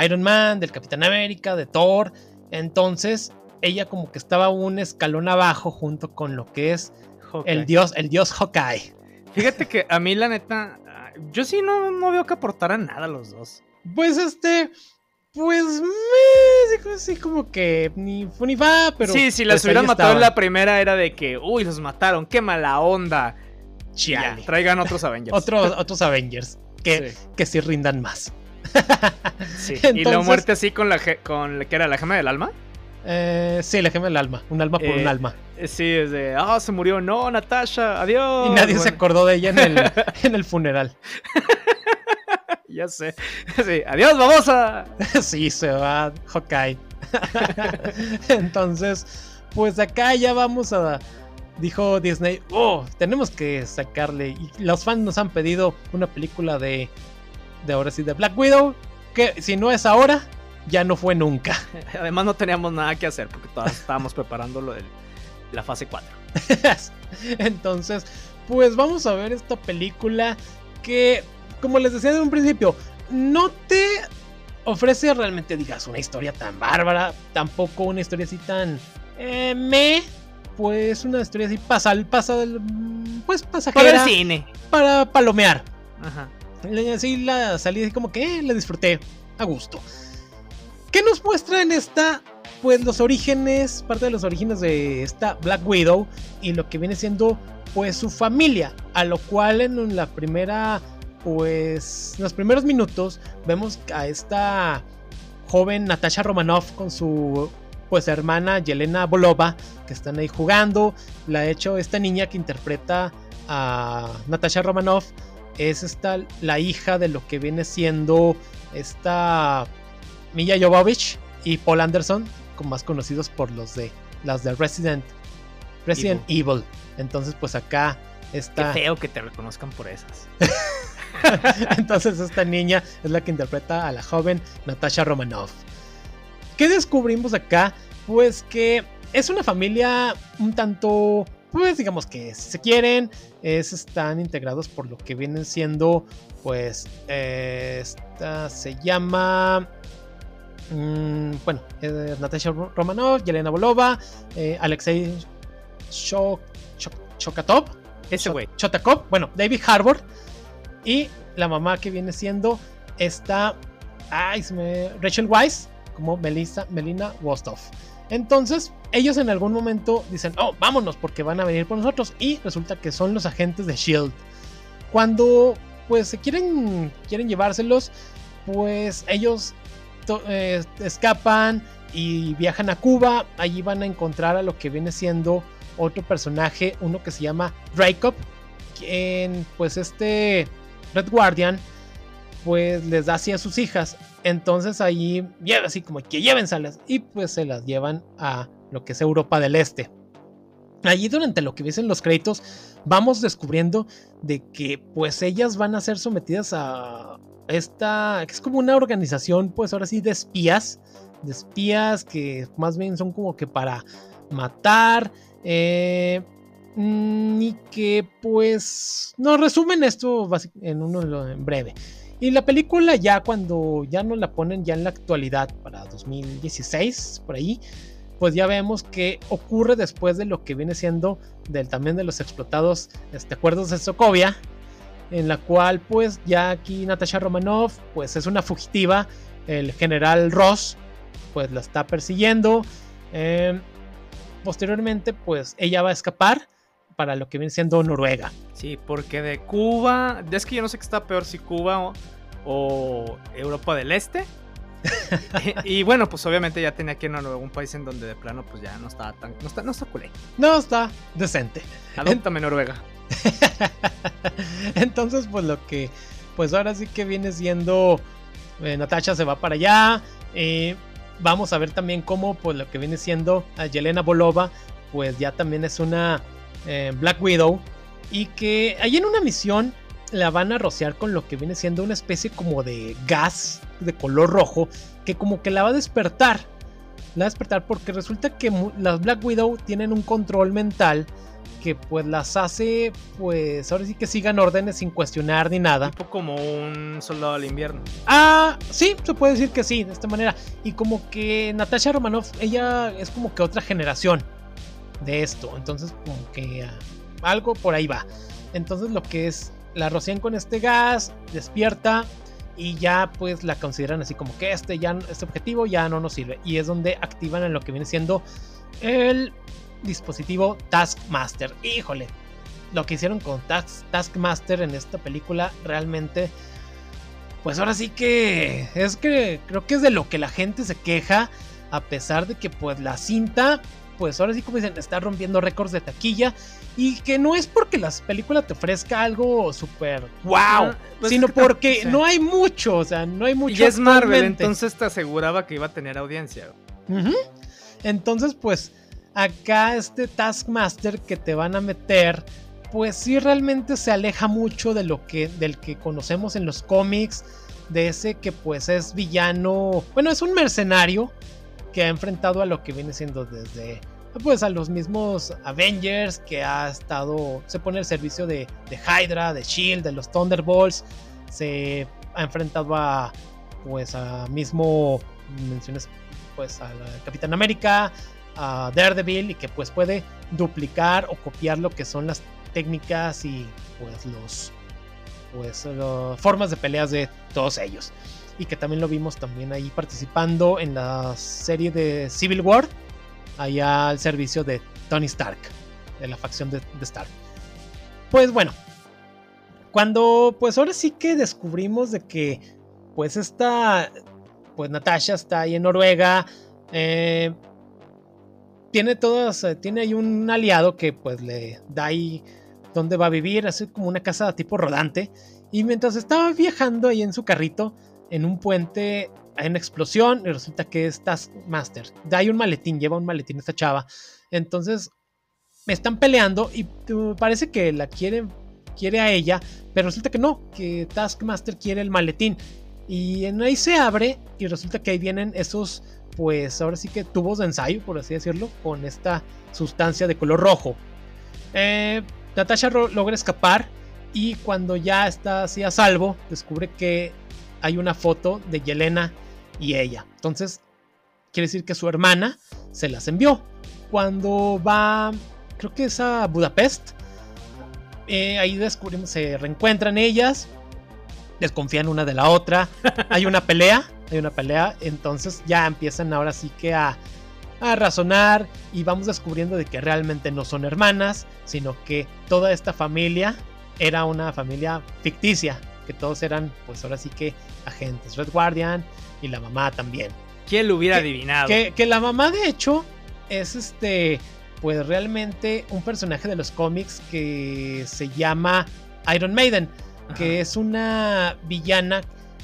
Iron Man, del Capitán América, de Thor. Entonces ella como que estaba un escalón abajo junto con lo que es el dios, el dios Hawkeye. Fíjate que a mí la neta, yo sí no, no veo que aportaran nada los dos. Pues este, pues me sí como que ni fu ni va, pero. Sí, si las pues, hubieran matado en la primera era de que, uy, los mataron, qué mala onda traigan otros Avengers. otros, otros Avengers que sí. que sí rindan más. *laughs* y la muerte así con la, con ¿qué era? ¿La gema del alma? Eh, sí, la gema del alma. Un alma por un eh, alma. Eh, sí, es de, ah, se murió. No, Natasha, adiós. Y nadie se acordó de ella en el, *laughs* en el funeral. ya sé. Sí, adiós, babosa. *laughs* sí, se va Hawkeye. Entonces, pues acá ya vamos a dijo Disney, oh, tenemos que sacarle. Y los fans nos han pedido una película de, de ahora sí, de Black Widow, que si no es ahora, ya no fue nunca. *laughs* Además no teníamos nada que hacer porque todas estábamos preparando lo de la fase 4. *laughs* Entonces, pues vamos a ver esta película que, como les decía de un principio, no te ofrece realmente, digas, una historia tan bárbara, tampoco una historia así tan... Eh, me pues una historia así pasa, pasa del, pues pasajera. Para el cine. Para palomear. Ajá. Así la salí así como que eh, la disfruté a gusto. ¿Qué nos muestra en esta pues los orígenes, parte de los orígenes de esta Black Widow y lo que viene siendo pues su familia, a lo cual en la primera pues en los primeros minutos vemos a esta joven Natasha Romanoff con su pues hermana Yelena Bolova que están ahí jugando, la ha hecho esta niña que interpreta a Natasha Romanoff es esta la hija de lo que viene siendo esta Milla Jovovich y Paul Anderson, más conocidos por los de las de Resident Resident Evil. Entonces, pues acá está. Qué feo que te reconozcan por esas. *laughs* Entonces, esta niña es la que interpreta a la joven Natasha Romanoff. ¿Qué descubrimos acá? Pues que es una familia un tanto. Pues digamos que se quieren, es, están integrados por lo que vienen siendo, pues, eh, esta se llama Mm, bueno, eh, Natasha Romanov, Yelena Bolova, eh, Alexei Chokatov, ese güey, Chotakov, bueno, David Harbour y la mamá que viene siendo esta ay, Rachel Weisz como Melissa, Melina Wostov. Entonces, ellos en algún momento dicen, oh, vámonos porque van a venir por nosotros. Y resulta que son los agentes de Shield. Cuando pues se quieren, quieren llevárselos, pues ellos eh, escapan y viajan a Cuba. Allí van a encontrar a lo que viene siendo otro personaje, uno que se llama Dracop, quien pues este Red Guardian pues les da así a sus hijas. Entonces allí lleva así como que llévensalas y pues se las llevan a lo que es Europa del Este. Allí durante lo que dicen los créditos vamos descubriendo de que pues ellas van a ser sometidas a esta, que es como una organización, pues ahora sí, de espías, de espías que más bien son como que para matar, eh, mm, y que pues nos resumen esto en uno en breve. Y la película ya cuando ya nos la ponen ya en la actualidad para 2016 por ahí, pues ya vemos que ocurre después de lo que viene siendo del también de los explotados este, acuerdos de Sokovia, en la cual pues ya aquí Natasha Romanoff pues es una fugitiva, el general Ross pues la está persiguiendo, em, posteriormente pues ella va a escapar para lo que viene siendo Noruega. Sí, porque de Cuba, es que yo no sé qué está peor si Cuba o, Europa del Este. *laughs* y, bueno, pues obviamente ya tenía que ir a Noruega, un país en donde de plano pues ya no está tan, no está, no está culé. No está decente. Adóptame Noruega. *laughs* Entonces, pues lo que, pues ahora sí que viene siendo, eh, Natasha se va para allá. Eh, vamos a ver también cómo, pues lo que viene siendo a Yelena Bolova, pues ya también es una eh, Black Widow. Y que ahí en una misión la van a rociar con lo que viene siendo una especie como de gas de color rojo que como que la va a despertar. La va a despertar porque resulta que las Black Widow tienen un control mental que pues las hace, pues ahora sí que sigan órdenes sin cuestionar ni nada. Tipo como un soldado del invierno. Ah, sí, se puede decir que sí, de esta manera. Y como que Natasha Romanoff, ella es como que otra generación de esto. Entonces, como que ah, algo por ahí va. Entonces, lo que es, la rocian con este gas, despierta y ya pues la consideran así como que este, ya, este objetivo ya no nos sirve. Y es donde activan en lo que viene siendo el dispositivo Taskmaster. Híjole, lo que hicieron con Taskmaster en esta película realmente, pues ahora sí que es que creo que es de lo que la gente se queja, a pesar de que pues la cinta, pues ahora sí como dicen, está rompiendo récords de taquilla y que no es porque la película te ofrezca algo súper wow, ah, pues sino porque no hay mucho, o sea, no hay mucho. Y es Marvel, entonces te aseguraba que iba a tener audiencia. Entonces, pues acá este Taskmaster que te van a meter, pues sí realmente se aleja mucho de lo que, del que conocemos en los cómics, de ese que pues es villano, bueno, es un mercenario que ha enfrentado a lo que viene siendo desde pues a los mismos Avengers que ha estado se pone al servicio de, de Hydra, de Shield, de los Thunderbolts, se ha enfrentado a pues a mismo menciones pues a Capitán América, a Daredevil y que pues puede duplicar o copiar lo que son las técnicas y pues los pues formas de peleas de todos ellos. Y que también lo vimos también ahí participando en la serie de Civil War, allá al servicio de Tony Stark, de la facción de, de Stark. Pues bueno, cuando pues ahora sí que descubrimos de que pues esta, pues Natasha está ahí en Noruega, eh, tiene todas, eh, tiene ahí un aliado que pues le da ahí donde va a vivir, así como una casa tipo rodante. Y mientras estaba viajando ahí en su carrito, en un puente, hay una explosión y resulta que es Taskmaster. Ahí un maletín, lleva un maletín esta chava. Entonces me están peleando y parece que la quiere, quiere a ella, pero resulta que no, que Taskmaster quiere el maletín. Y en ahí se abre y resulta que ahí vienen esos, pues ahora sí que tubos de ensayo, por así decirlo, con esta sustancia de color rojo. Eh, Natasha logra escapar y cuando ya está así a salvo, descubre que hay una foto de Yelena y ella. Entonces, quiere decir que su hermana se las envió. Cuando va, creo que es a Budapest, eh, ahí descubrimos, se reencuentran ellas, desconfían una de la otra, *laughs* hay una pelea, hay una pelea, entonces ya empiezan ahora sí que a, a razonar y vamos descubriendo de que realmente no son hermanas, sino que toda esta familia era una familia ficticia, que todos eran pues ahora sí que agentes, Red Guardian y la mamá también. ¿Quién lo hubiera adivinado? Que, que, la mamá de hecho es este pues realmente un personaje de los cómics que se llama Iron Maiden, que es una villana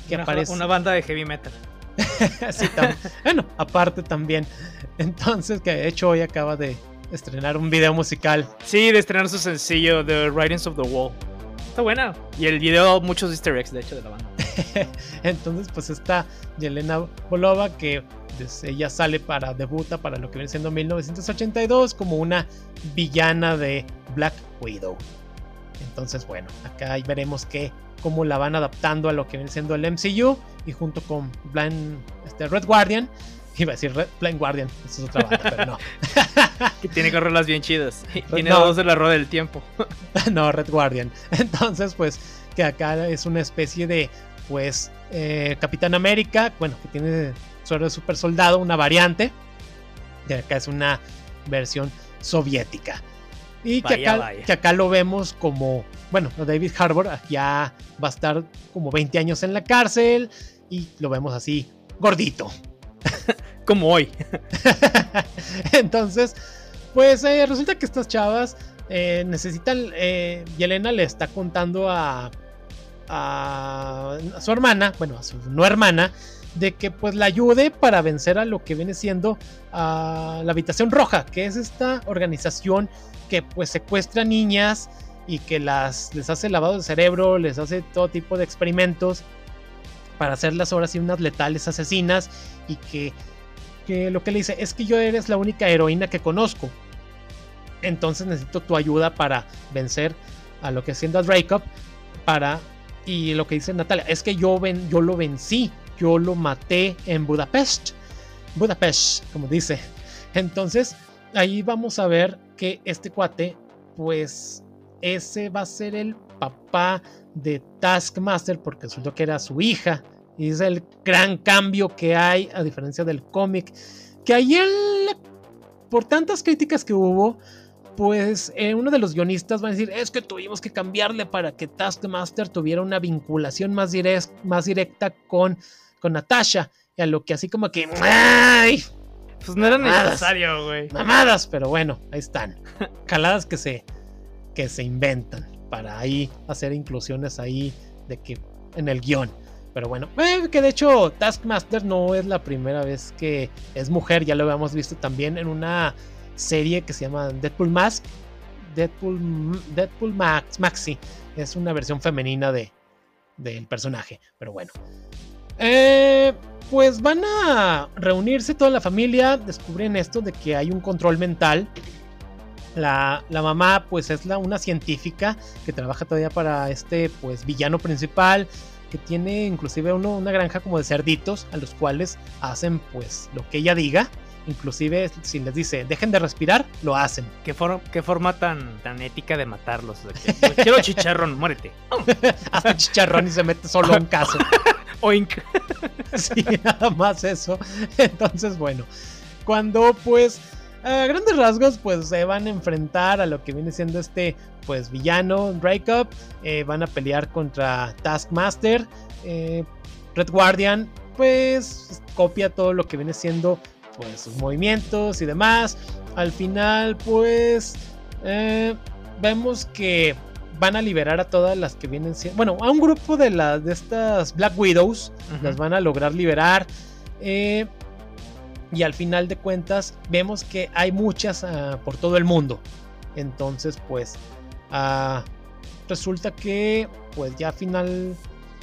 que una, aparece... Una banda de heavy metal. *laughs* sí, bueno, aparte también. Entonces, que de hecho hoy acaba de estrenar un video musical. Sí, de estrenar su sencillo The Writings of the Wall. Está buena. Y el video, muchos easter eggs, de hecho, de la banda. *laughs* Entonces, pues está Yelena Bolova, que pues, ella sale para, debuta para lo que viene siendo 1982 como una villana de Black Widow. Entonces, bueno, acá veremos que cómo la van adaptando a lo que viene siendo el MCU y junto con Blind, este, Red Guardian. *laughs* Iba a decir Red, Blind Guardian, eso es otra banda, pero no. *laughs* que tiene rolas bien chidas. *laughs* Tiene no. dos de la rueda del tiempo. no, Red Guardian. Entonces, pues, que acá es una especie de, pues, eh, Capitán América, bueno, que tiene suero de super soldado, una variante. Y acá es una versión soviética. Y que, acá, vaya. que acá lo vemos como, bueno, David Harbour ya va a estar como 20 años en la cárcel y lo vemos así gordito. Como hoy. *laughs* Entonces, pues eh, resulta que estas chavas eh, necesitan, eh, Yelena le está contando a, su hermana, bueno, a su no hermana, de que pues la ayude para vencer a lo que viene siendo la habitación roja, que es esta organización que pues secuestra niñas y que las les hace lavado de cerebro, les hace todo tipo de experimentos para hacerlas ahora sí unas letales asesinas y que, que lo que le dice es que yo eres la única heroína que conozco. Entonces necesito tu ayuda para vencer a lo que siendo a Dracov para y lo que dice Natalia es que yo ven, yo lo vencí, yo lo maté en Budapest. Budapest, como dice. Entonces, ahí vamos a ver que este cuate, pues, ese va a ser el papá de Taskmaster, porque resultó que era su hija. Y es el gran cambio que hay, a diferencia del cómic. Que ayer, por tantas críticas que hubo, pues eh, uno de los guionistas va a decir, es que tuvimos que cambiarle para que Taskmaster tuviera una vinculación más, direct, más directa con, con Natasha. Y a lo que así como que... ¡Ay! Pues no era Mamadas. necesario, güey. Mamadas, pero bueno, ahí están. Caladas que se, que se inventan para ahí hacer inclusiones ahí de que en el guion. Pero bueno, eh, que de hecho Taskmaster no es la primera vez que es mujer, ya lo habíamos visto también en una serie que se llama Deadpool Mask. Deadpool, Deadpool Max, Maxi. Es una versión femenina de, del personaje. Pero bueno. Eh, pues van a reunirse toda la familia. Descubren esto de que hay un control mental. La, la mamá pues es la, una científica que trabaja todavía para este pues villano principal que tiene inclusive uno, una granja como de cerditos a los cuales hacen pues lo que ella diga inclusive si les dice dejen de respirar lo hacen ¿Qué, for- qué forma tan, tan ética de matarlos? Quiero chicharrón, muérete. *laughs* hasta chicharrón y se mete solo un caso *laughs* Oink. *laughs* sí, nada más eso. Entonces, bueno, cuando pues a grandes rasgos pues se van a enfrentar a lo que viene siendo este pues villano Drake eh, van a pelear contra Taskmaster. Eh, Red Guardian pues copia todo lo que viene siendo pues sus movimientos y demás. Al final pues eh, vemos que van a liberar a todas las que vienen siendo. Bueno, a un grupo de, las de estas Black Widows. Las van a lograr liberar. Eh, y al final de cuentas, vemos que hay muchas uh, por todo el mundo. Entonces, pues. Uh, resulta que. Pues ya al final.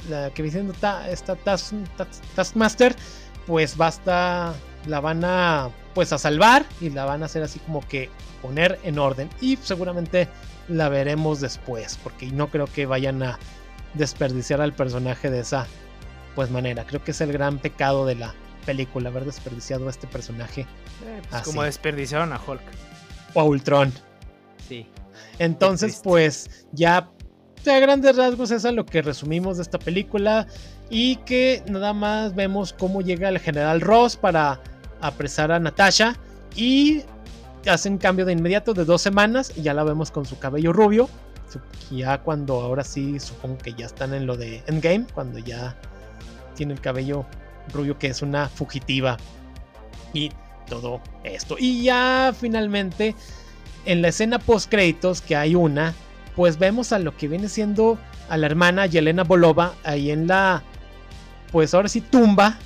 La que diciendo esta task, task, Taskmaster. Pues basta. La van a. Pues a salvar. Y la van a hacer así como que poner en orden. Y seguramente la veremos después, porque no creo que vayan a desperdiciar al personaje de esa pues manera. Creo que es el gran pecado de la película, haber desperdiciado a este personaje. Eh, pues como desperdiciaron a Hulk. O a Ultron. Sí. Entonces, pues ya a grandes rasgos es a lo que resumimos de esta película. Y que nada más vemos cómo llega el general Ross para apresar a Natasha. Y hacen cambio de inmediato de dos semanas y ya la vemos con su cabello rubio. Ya cuando ahora sí supongo que ya están en lo de Endgame, cuando ya tiene el cabello rubio que es una fugitiva y todo esto. Y ya finalmente en la escena post créditos que hay una, pues vemos a lo que viene siendo a la hermana Yelena Bolova ahí en la pues ahora sí tumba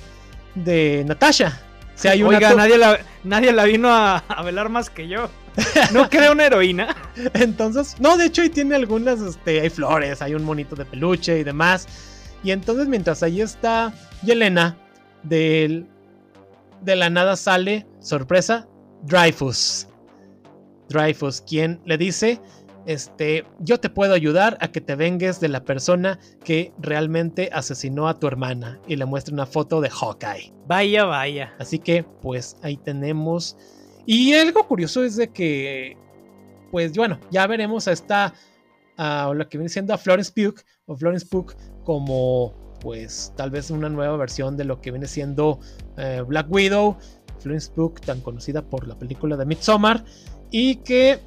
de Natasha. Oiga, nadie la, nadie la vino a, velar más que yo. ¿No *laughs* crea una heroína? Entonces, no, de hecho ahí tiene algunas, este, hay flores, hay un monito de peluche y demás. Y entonces mientras ahí está Yelena, de la nada sale, sorpresa, Dreyfus. Dreyfus, quien le dice, este, yo te puedo ayudar a que te vengues de la persona que realmente asesinó a tu hermana y le muestra una foto de Hawkeye. Vaya, vaya. Así que, pues ahí tenemos. Y algo curioso es de que, pues bueno, ya veremos a esta, a lo que viene siendo a Florence Pugh o Florence Pugh como, pues tal vez una nueva versión de lo que viene siendo eh, Black Widow. Florence Pugh, tan conocida por la película de Midsommar. Y que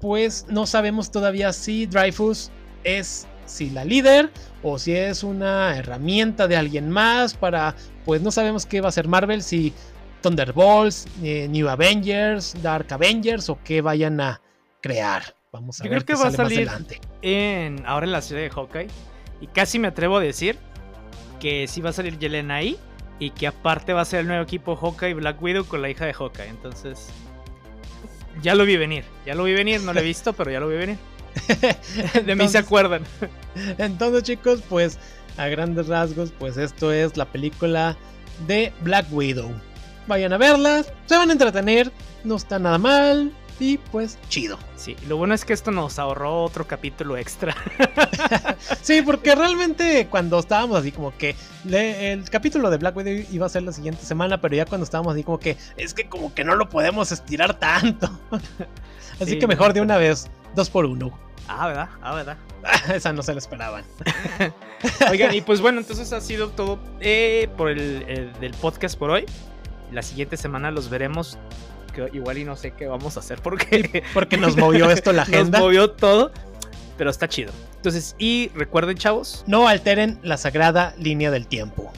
pues no sabemos todavía si Dreyfus es si la líder o si es una herramienta de alguien más para, pues no sabemos qué va a ser Marvel, si Thunderbolts, eh, New Avengers, Dark Avengers o qué vayan a crear. Vamos a ver. Creo que va a salir en, ahora en la ciudad de Hawkeye y casi me atrevo a decir que sí va a salir Yelena ahí y que aparte va a ser el nuevo equipo Hawkeye Black Widow con la hija de Hawkeye. Entonces, ya lo vi venir, ya lo vi venir, no lo he *laughs* visto, pero ya lo vi venir. *laughs* de mí se acuerdan. *laughs* Entonces, chicos, pues a grandes rasgos, pues esto es la película de Black Widow. Vayan a verla, se van a entretener, no está nada mal y pues chido. Sí, lo bueno es que esto nos ahorró otro capítulo extra. *laughs* sí, porque realmente cuando estábamos así como que el capítulo de Black Widow iba a ser la siguiente semana, pero ya cuando estábamos así como que es que como que no lo podemos estirar tanto. *laughs* así que mejor de una vez, dos por uno. Ah, ¿verdad? Ah, ¿verdad? *laughs* Esa no se la esperaban. Oigan, y pues bueno, entonces ha sido todo eh, por el, del podcast por hoy. La siguiente semana los veremos igual y no sé qué vamos a hacer porque, porque nos movió *laughs* esto la agenda. Nos movió todo, pero está chido. Entonces, y recuerden, chavos, no alteren la sagrada línea del tiempo.